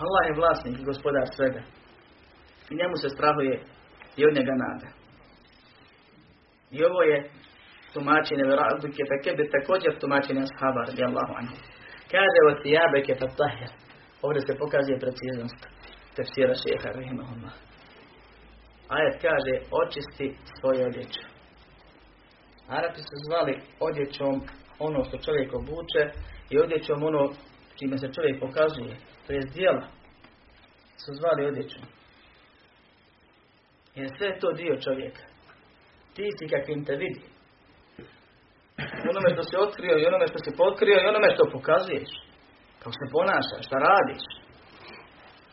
Allah je vlasnik i gospodar svega. I njemu se strahuje i od njega nada. I ovo je tumačenje Veradike Fekebe također tumačenje ashaba radijallahu anhu. Kaže o tijabeke fatahir. Ovdje se pokazuje preciznost tefsira šeha rahimahullah. Ajet kaže očisti svoju odjeću. Arapi su zvali odjećom ono što čovjek obuče i odjećom ono čime se čovjek pokazuje. To je dijela. Su zvali odjećom. Jer sve to dio čovjeka. Ti si kakvim te vidi. Onome što se otkrio i onome što se potkrio i onome što pokazuješ. Kako se ponašaš, šta radiš.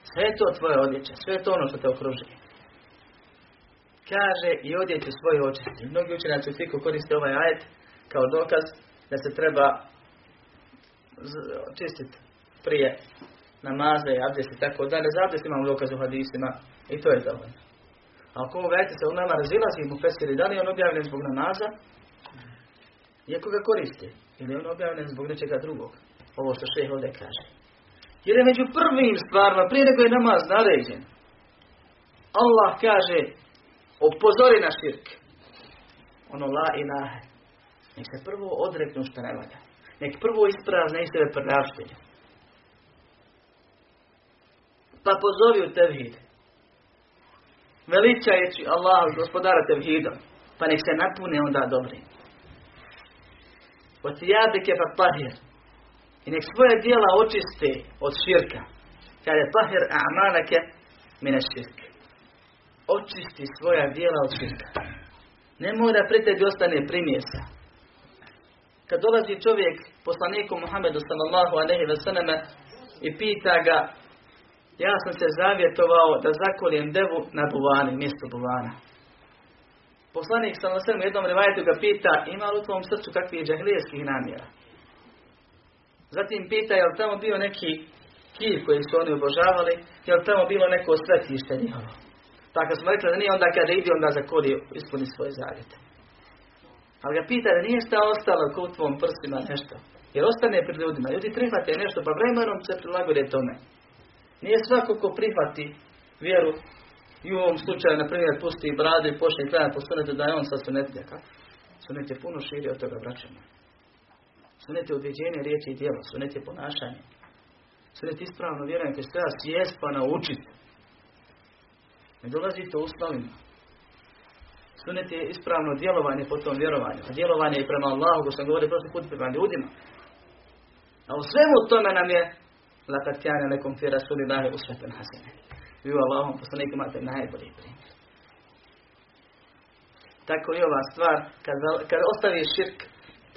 Sve je to tvoje odjeća, sve je to ono što te okružuje. Kaže i odjeću svoje očisti. Mnogi učenjaci u fiku koriste ovaj ajet kao dokaz da se treba čistiti prije namaza i abdest i tako dalje. Za abdest imamo dokaz u hadisima i to je dovoljno. A ako ovo se u nama razilazi mu fesiri, da li on objavljen zbog namaza, iako ga koriste, ili je on objavljen zbog nečega drugog, ovo što šeh ovdje kaže. Jer je među prvim stvarima, prije nego je namaz naređen, Allah kaže, opozori na širk. Ono la ilahe. Nek se prvo odreknu što ne valja. Nek prvo isprazne i sebe. Pa pozovi u tevhid veličajući Allah gospodara tevhidom, pa nek se napune onda dobri. Ocijabike pa pahir. I nek svoje dijela očiste od širka. Kada je pahir a'malake mine širk. Očisti svoja dijela od širka. Ne mora pri tebi ostane primjesa. Kad dolazi čovjek poslaniku Muhammedu sallallahu alaihi ve i pita ga ja sam se zavjetovao da zakolijem devu na buvani, mjesto buvana. Poslanik sam u jednom revajetu ga pita, ima li u tvom srcu kakvih džahlijeskih namjera? Zatim pita, je li tamo bio neki kiv koji su oni obožavali, je li tamo bilo neko svetište njihovo? Tako smo rekli da nije onda kada ide, onda zakoli ispuni svoje zavjete. Ali ga pita da nije šta ostalo kod tvom prstima nešto. Jer ostane pred ljudima. Ljudi prihvate nešto, pa vremenom se prilagode tome. Nije svako ko prihvati vjeru i u ovom slučaju, na primjer, pusti bradu i počne klanjati po sunetu da je on sa sunetljaka. Sunet je puno širi od toga vraćanja. Sunet je odveđenje riječi i djela. Sunet je ponašanje. Sunet ispravno vjerujem koji treba sjest pa naučiti. Ne dolazite u uslovima. Sunet je ispravno djelovanje po tom vjerovanju. A djelovanje je prema Allahu, ko sam govorio prošli put prema ljudima. A u svemu tome nam je Lakat kjane nekom fi rasulillahi usveten hasene. Vi u Allahom poslaniku imate najbolji primjer. Tako i ova stvar, kad, kad ostaviš širk,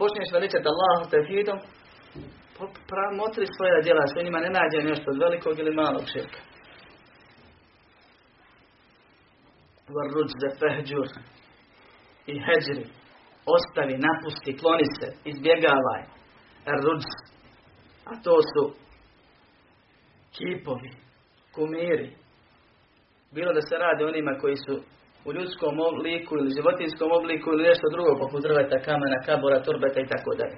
počneš veličati Allahu tevhidom, motri svoja djela, sve njima ne nađe nešto od velikog ili malog širka. Varruđ za fehđur i heđri. Ostavi, napusti, kloni se, izbjegavaj. Ruđ. A to su kipovi, kumiri. Bilo da se radi onima koji su u ljudskom obliku ili životinskom obliku ili nešto drugo poput drveta, kamena, kabora, turbeta i tako dalje.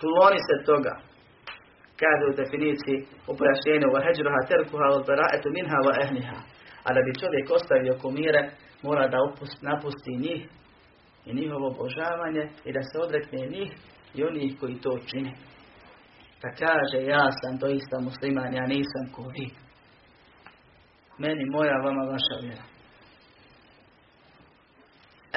Kloni se toga. Kaže u definiciji u pojašnjenju od bara'etu minha wa ehniha. A da bi čovjek ostavio kumire, mora da napusti njih i njihovo obožavanje i da se odrekne njih i onih koji to čine. Da kaže ja sam doista musliman, ja nisam ko vi. Meni moja, vama vaša vjera.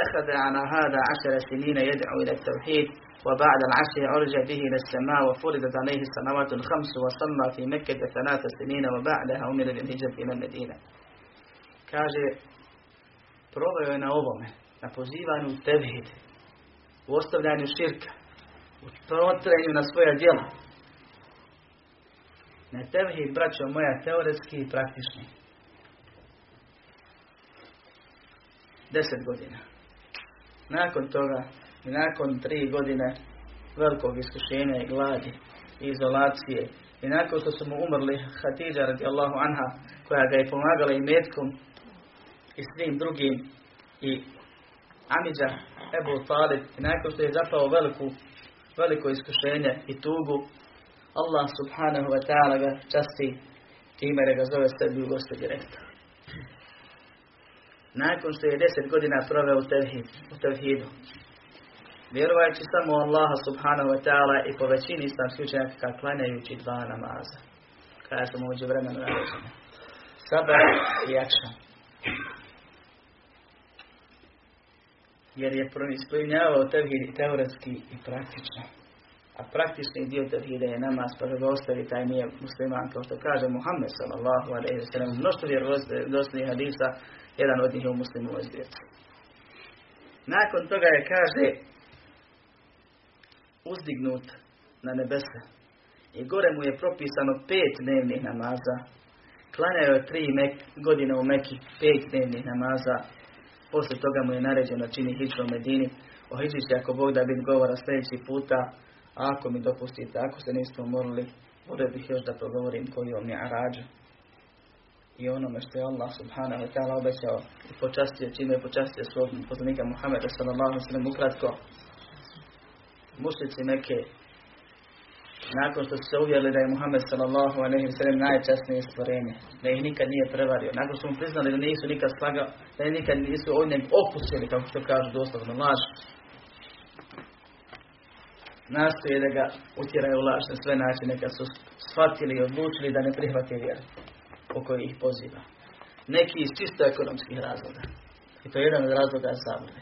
أخذ على هذا عشر سنين يدعو إلى التوحيد وبعد العشر عرج به إلى السماء وفرضت عليه السنوات الخمس وصلى في مكة ثلاث سنين وبعدها أمر بالهجرة إلى المدينة kaže probao je na ovome na pozivanju u tevhid u ostavljanju širka u protrenju na svoja djela na tevhid braćo moja teoretski i praktični deset godina nakon toga nakon tri godine velikog iskušenja i gladi i izolacije i nakon što su mu umrli Hatidža radijallahu anha koja ga je pomagala i metkom i svim drugim i Amidža Ebu Talib i nakon što je zapao veliku, veliko iskušenje i tugu Allah subhanahu wa ta'ala ga časti time da ga zove sebi u goste direktor. Nakon što je deset godina proveo u, tevhid, u tevhidu, vjerovajući samo Allaha subhanahu wa ta'ala i po većini islamskih učenjaka klanjajući dva namaza. Kada su mođu vremena naređene. Sabah i akšan. Jer je ispunjavao tevhid teoretski i praktično. A praktični dio tevhida je namaz, pa ga ostavi taj nije musliman, kao što kaže Muhammed sallallahu alaihi wa sallam. Mnoštvo vjerodostojnih hadisa, jedan od njih je u muslimu. Nakon toga je, kaže, uzdignut na nebesa. I gore mu je propisano pet dnevnih namaza. Klanjao je tri godine u Meki, pet dnevnih namaza. Poslije toga mu je naređeno čini hiću u Medini. O hiću će ako Bog da biti govora sljedeći puta. Ako mi dopustite, ako se nismo morali, volio bih još da progovorim koji je arađu. I onome što je Allah subhanahu wa ta'ala obećao i počastio, čime je počastio svog poslanika Muhammeda sallallahu sallam ukratko. Mušlici neke nakon što su se uvjerili da je Muhammed sallallahu alaihi wa sallam najčasnije stvorenje, da ih nikad nije prevario, nakon što mu priznali da nisu nikad slagao, da nikad nisu od njeg opustili, kako što kažu doslovno laž, nastoje da ga utjeraju laž na sve načine kad su shvatili i odlučili da ne prihvate vjeru po kojoj ih poziva. Neki iz čisto ekonomskih razloga. I to je jedan od razloga zabune.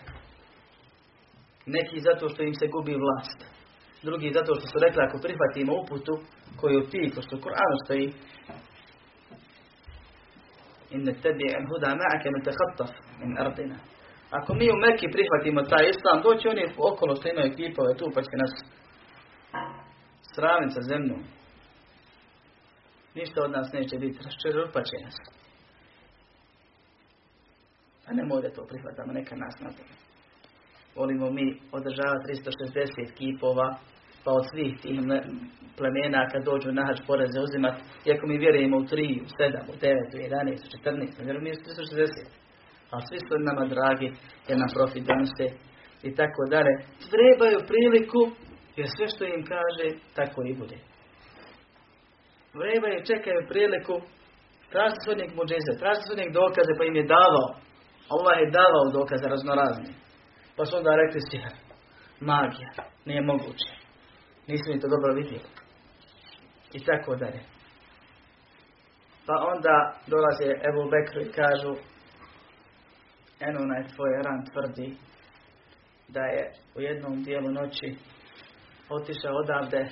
Neki zato što im se gubi vlast. Drugi zato što su rekli ako prihvatimo uputu koju ti, ko što u Kur'anu stoji inne tebi en huda ma'ake men tehattaf min ardina. Ako mi u Mekki prihvatimo taj islam, doći oni okolo što imaju kipove tu, pa će nas sraviti sa zemljom. Ništa od nas neće biti, raščerupat. A nemoj da to prihvatamo, neka nas napravi. Volimo mi održavati 360 kipova, pa od svih tih plemena kad dođu na hađ poreze uzimat, iako mi vjerujemo u 3, u 7, u 9, u 11, u 14, vjerujemo mi u 360. Ali svi su nama dragi jer nam profit donose i tako dalje. Trebaju priliku, jer sve što im kaže, tako i bude. Vrebaju, čekaju priliku, tražite se od njeg muđize, njeg dokaze, pa im je davao. Allah je davao dokaze raznorazni. Pa su onda rekli sihr, magija, nije moguće. Nisu mi to dobro vidjeli. I tako dalje. Pa onda dolaze Ebu Bekru i kažu, eno onaj tvoj ran tvrdi da je u jednom dijelu noći otišao odavde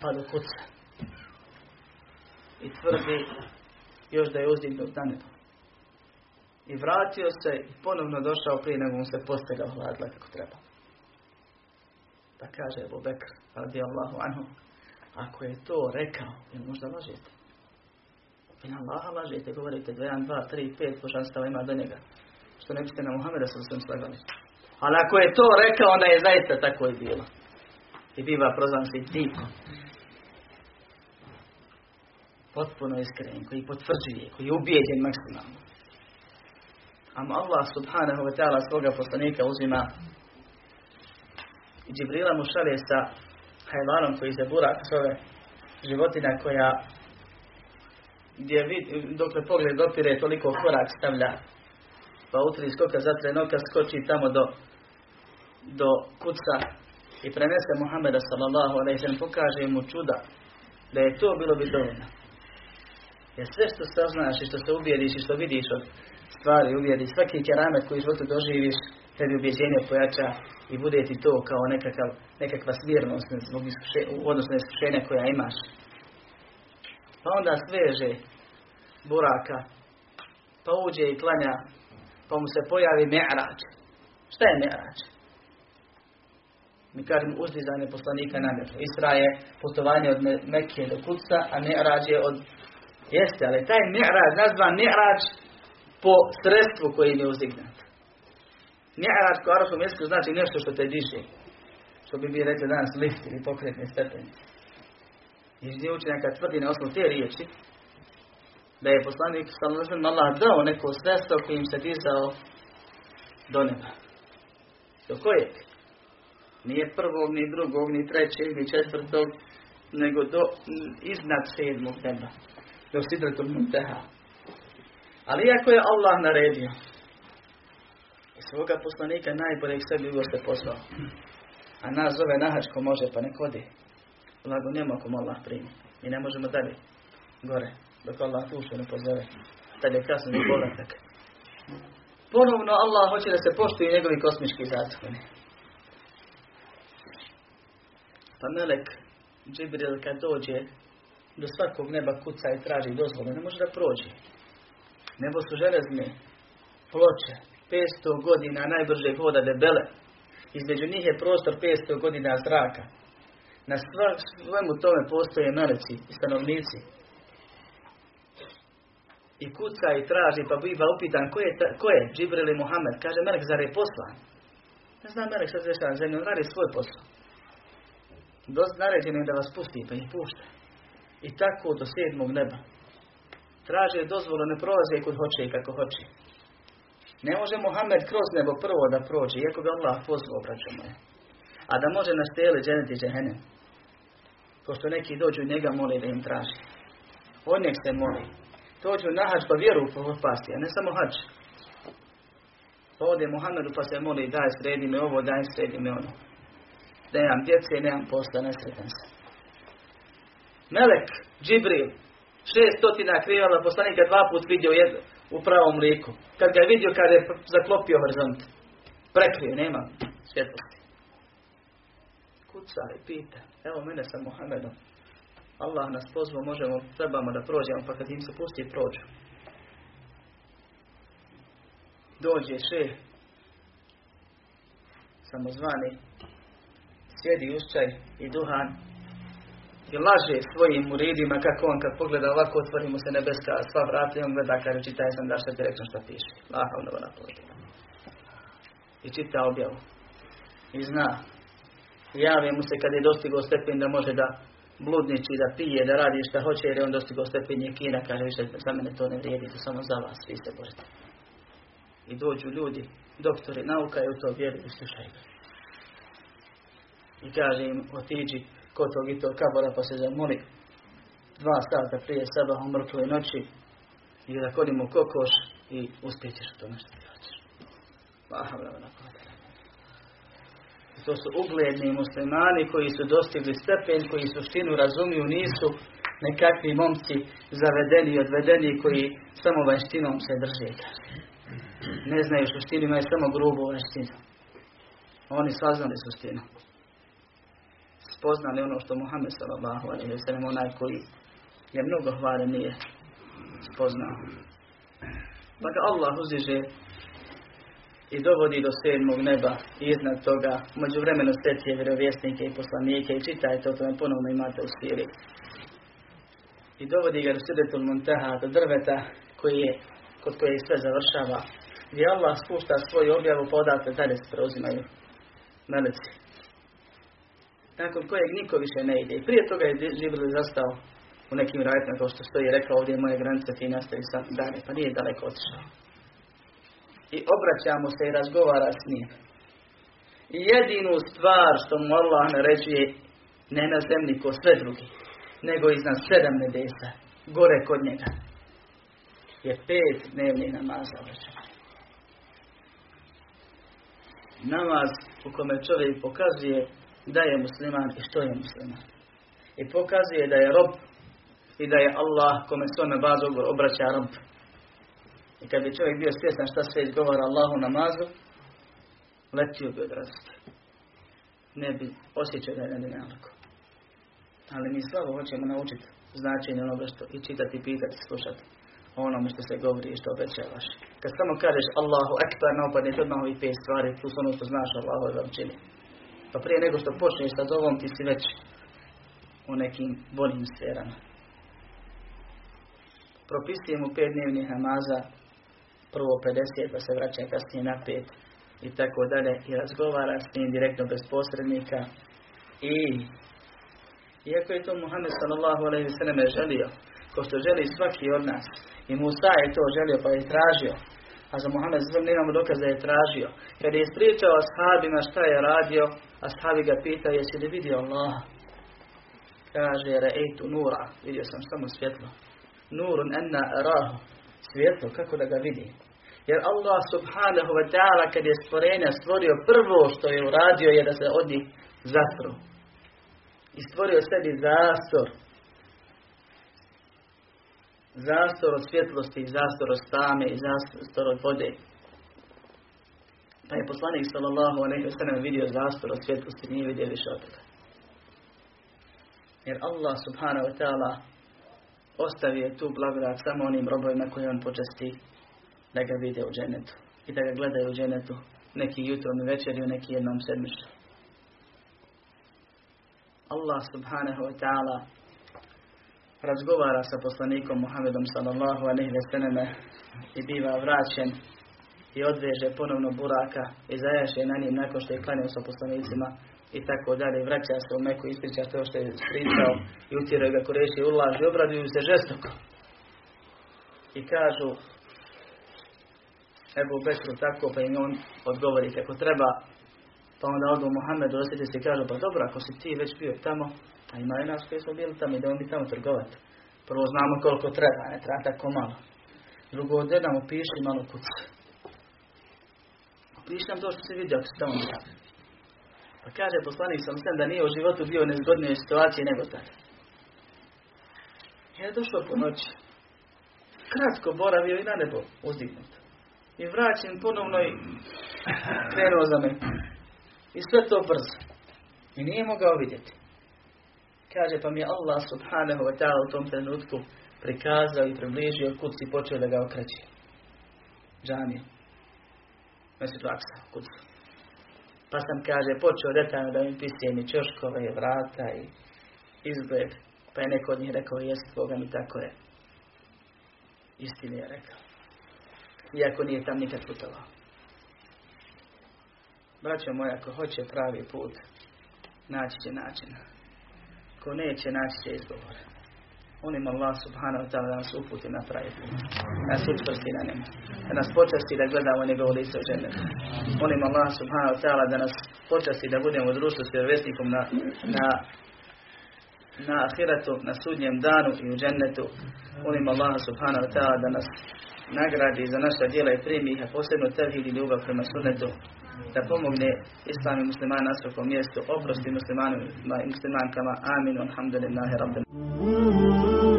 pa do kuca. I tvrdi još da je uzdignut na nebo. I vratio se i ponovno došao prije nego mu se postega hladila kako treba. Pa kaže Ebu Bekr, radi Allahu anhu, ako je to rekao, jel možda lažete? I na Allaha lažete, govorite 1, 2, 3, 5 božanstava ima do njega. Što ne biste na Muhammeda sa svem slagali. Ali ako je to rekao, onda je zaista tako i bilo. I biva prozvan dikom. Potpuno iskren, koji potvrđuje, koji je ubijeđen maksimalno. Ama Allah subhanahu wa ta'ala svoga poslanika uzima i Džibrila mu šalje sa hajvanom koji se burak zove životina koja gdje vid, dokle pogled dopire toliko korak stavlja. Pa utri skoka zatre noka skoči tamo do do kuca i prenese Muhammeda sallallahu alaihi pokaže mu čuda. Da je to bilo bi dovoljno jer sve što saznaš i što se ubijediš i što vidiš od stvari uvjeri, svaki keramet koji u životu doživiš tebi ubjeđenje pojača i bude ti to kao nekakav, nekakva smirnost u odnosu na iskušenja koja imaš. Pa onda sveže buraka, pa uđe i klanja, pa mu se pojavi me'rađ. Šta je me'rađ? Mi kažemo uzdizanje poslanika na nebo. Isra je putovanje od Mekke do Kuca, a me'rađ je od... Jeste, ali taj me'rađ, nazvan me'rađ po sredstvu koji je uzdignat. Mi'rađ u arabskom jeziku znači nešto što te diže. Što bi bi rekli danas lift ili pokretni stepen. I gdje učenjaka tvrdi na osnovu te riječi da je poslanik sallallahu Allah dao neko sredstvo kojim se dizao do neba. Do kojeg? Nije prvog, ni drugog, ni trećeg, ni četvrtog, nego do iznad sedmog neba. Do sidretom munteha. Ali iako je Allah naredio i svoga poslanika najboljeg sebi ugoste poslao, a nas zove nahačko može pa nek odi, blago njemu ako Allah primi. I ne možemo dalje, gore, dok Allah dušu ne pozove. Tad je kasno povratak. Ponovno Allah hoće da se poštuju njegovi kosmički zakoni. Pa Melek Džibril kad dođe do svakog neba kuca i traži dozvolu, ne može da prođe. Nebo su železne ploče, 500 godina najbrže hoda debele. Između njih je prostor 500 godina zraka. Na svemu tome postoje meleci i stanovnici. I kuca i traži, pa biva upitan ko je, ko je Džibril i Muhammed. Kaže, Melek, zar je poslan? Ne znam dešava na zemlji, on radi svoj posao. Dost naređen je da vas pusti, pa ih pušta. I tako do sedmog neba traže dozvolu, ne prolaze kod hoće i kako hoće. Ne može Muhammed kroz nebo prvo da prođe, iako ga Allah pozvao, braćo moje. A da može na stele dženeti džehenem. Pošto neki dođu njega moli da im traži. On nek se moli. Dođu na hađ pa vjeru pasti, a ne samo hađ. Pa ode Muhammedu pa se moli daj sredi me ovo, daj sredi me ono. Nemam djece, nemam posla, nesretan sam. Melek, Džibril, Šestotina krivala poslanika dva put vidio jedno, u pravom liku. Kad ga je vidio, kad je zaklopio horizont. Prekrio, nema svjetlosti. Kuca pita. Evo mene sa Muhammedom. Allah nas pozvao, možemo, trebamo da prođemo, pa kad im se pusti, prođu. Dođe še, samozvani, sjedi ušćaj i duhan, i laže svojim muridima kako on kad pogleda ovako otvori mu se nebeska sva vrata i on gleda kaže čitaj sam da što direktno što piše. Laha ono na I čita objavu. I zna. Javi mu se kad je dostigao stepen da može da bludniči, da pije, da radi šta hoće jer je on dostigao stepen je kina, kaže više za mene to ne vrijedi, to samo za vas, vi ste božete. I dođu ljudi, doktori nauka i u to vjeruju i slušaju I kaže im, otiđi kod tog i tog kabora pa se zamoli dva sata prije seba u mrtvoj noći i da kodimo kokoš i uspjećeš to nešto ti hoćeš. To su ugledni muslimani koji su dostigli stepen, koji suštinu razumiju, nisu nekakvi momci zavedeni i odvedeni koji samo vanštinom se drže. Ne znaju suštinu, imaju samo grubu vanštinu. Oni saznali suštinu. Spoznali ono što Muhammed sallallahu alaihi wa sallam, onaj koji je mnogo hvale nije spoznao. Pa ga Allah uziže i dovodi do sedmog neba i iznad toga među vremenu stecije vjerovjesnike i poslanike i čitajte o tome ponovno imate u siri. I dovodi ga do Sidetul Muntaha, do drveta koji je, kod koje sve završava. Gdje Allah spušta svoju objavu pa odatle dalje se preuzimaju meleci. Nakon kojeg niko više ne ide. I prije toga je Žibril zastao u nekim rajtima kao što stoji rekao ovdje je moja granica ti nastavi sam dalje. Pa nije daleko otišao i obraća mu se i razgovara s njim. I jedinu stvar što mu Allah naređuje ne na zemlji ko sve drugi, nego iznad sedam nebesa, gore kod njega, je pet dnevnih namaza Namaz u kome čovjek pokazuje da je musliman i što je musliman. I pokazuje da je rob i da je Allah kome se bazu obraća rob. I kad bi čovjek bio svjestan šta sve izgovara Allahu namazu, letio bi od radosti. Ne bi osjećao da je na Ali mi slabo hoćemo naučiti značenje onoga što i čitati, pitati, slušati o onome što se govori i što obećavaš. Kad samo kažeš Allahu Ekber, naopadne ti odmah ovih pet stvari, plus ono što znaš Allahu je čini. Pa prije nego što počneš sa ovom, ti si već u nekim boljim sferama. Propisujemo pet dnevnih namaza prvo 50 pa se vraća kasnije na 5 i tako dalje i razgovara s njim direktno bez posrednika i iako je to Muhammed sallallahu alaihi sallam želio ko što želi svaki od nas i Musa je to želio pa je tražio a za Muhammed sallam nemamo dokaza je tražio kad je ispričao ashabima šta je radio ashabi ga pita jesi li vidio Allah kaže rejtu nura vidio sam samo svjetlo nurun enna arahu svjetlo, kako da ga vidi. Jer Allah subhanahu wa ta'ala kad je stvorenja stvorio prvo što je uradio je da se od njih zastru. I stvorio sebi zastor. Zastor od svjetlosti, zastor od stame i zastor od vode. Pa je poslanik sallallahu alaihi wa sallam vidio zastor od svjetlosti, nije vidio više od toga. Jer Allah subhanahu wa ta'ala ostavio tu blagodat samo onim robovima koje on počesti da ga vide u dženetu i da ga gledaju u dženetu neki jutrom i večer neki jednom sedmišću. Allah subhanahu wa ta'ala razgovara sa poslanikom Muhammedom sallallahu alaihi ve selleme i biva vraćen i odveže ponovno buraka i zajaše na njim nakon što je klanio sa poslanicima i tako dalje. Vraća se u Meku, ispriča to što je pričao i utjeraju ga koreši i ulaži, obraduju se žestoko. I kažu Ebu Bekru tako, pa im on odgovori kako treba. Pa onda odu Muhammedu, osjeti se i kažu, pa dobro, ako si ti već bio tamo, a ima i nas koji smo bili tamo, idemo mi tamo trgovati. Prvo znamo koliko treba, ne treba tako malo. Drugo, da nam malo kući. Opiši nam to što si vidio ako si tamo bio. Pa kaže poslanik sam sem da nije u životu bio nezgodnije situacije nego tada. Je došao po noći. Kratko boravio i na nebo uzdignut. I vraćen ponovno i krenuo za me. I sve to brzo. I nije mogao vidjeti. Kaže pa mi je Allah subhanahu wa ta'ala u tom trenutku prikazao i približio kud si počeo da ga okreći. Džamija. Meseđu Aksa, kucu. Pa sam, kaže, počeo detaljno da mi pisijem i čoškove i vrata i izgled. Pa je neko od njih rekao, jest Boga mi tako je. Istini je rekao. Iako nije tam nikad putovao. Braćo moja, ako hoće pravi put, naći će način. Ko neće, naći će izgovor. Molim Allah subhanahu ta'ala da nas uputi na pravi put. Da nas učvrsti na njemu. Da nas počasti da gledamo njegovo lice u žene. Molim Allah subhanahu ta'ala da nas počasti da budemo u društvu s vjerovjesnikom na, na na ahiratu, na sudnjem danu i u džennetu. Molim Allah subhanahu ta'ala da nas nagradi za naša djela i primi a posebno tevhid i ljubav prema sunnetu, da pomogne islam i muslimana na svakom mjestu, oprosti muslimanima i muslimankama. Amin. Alhamdulillahi rabbil.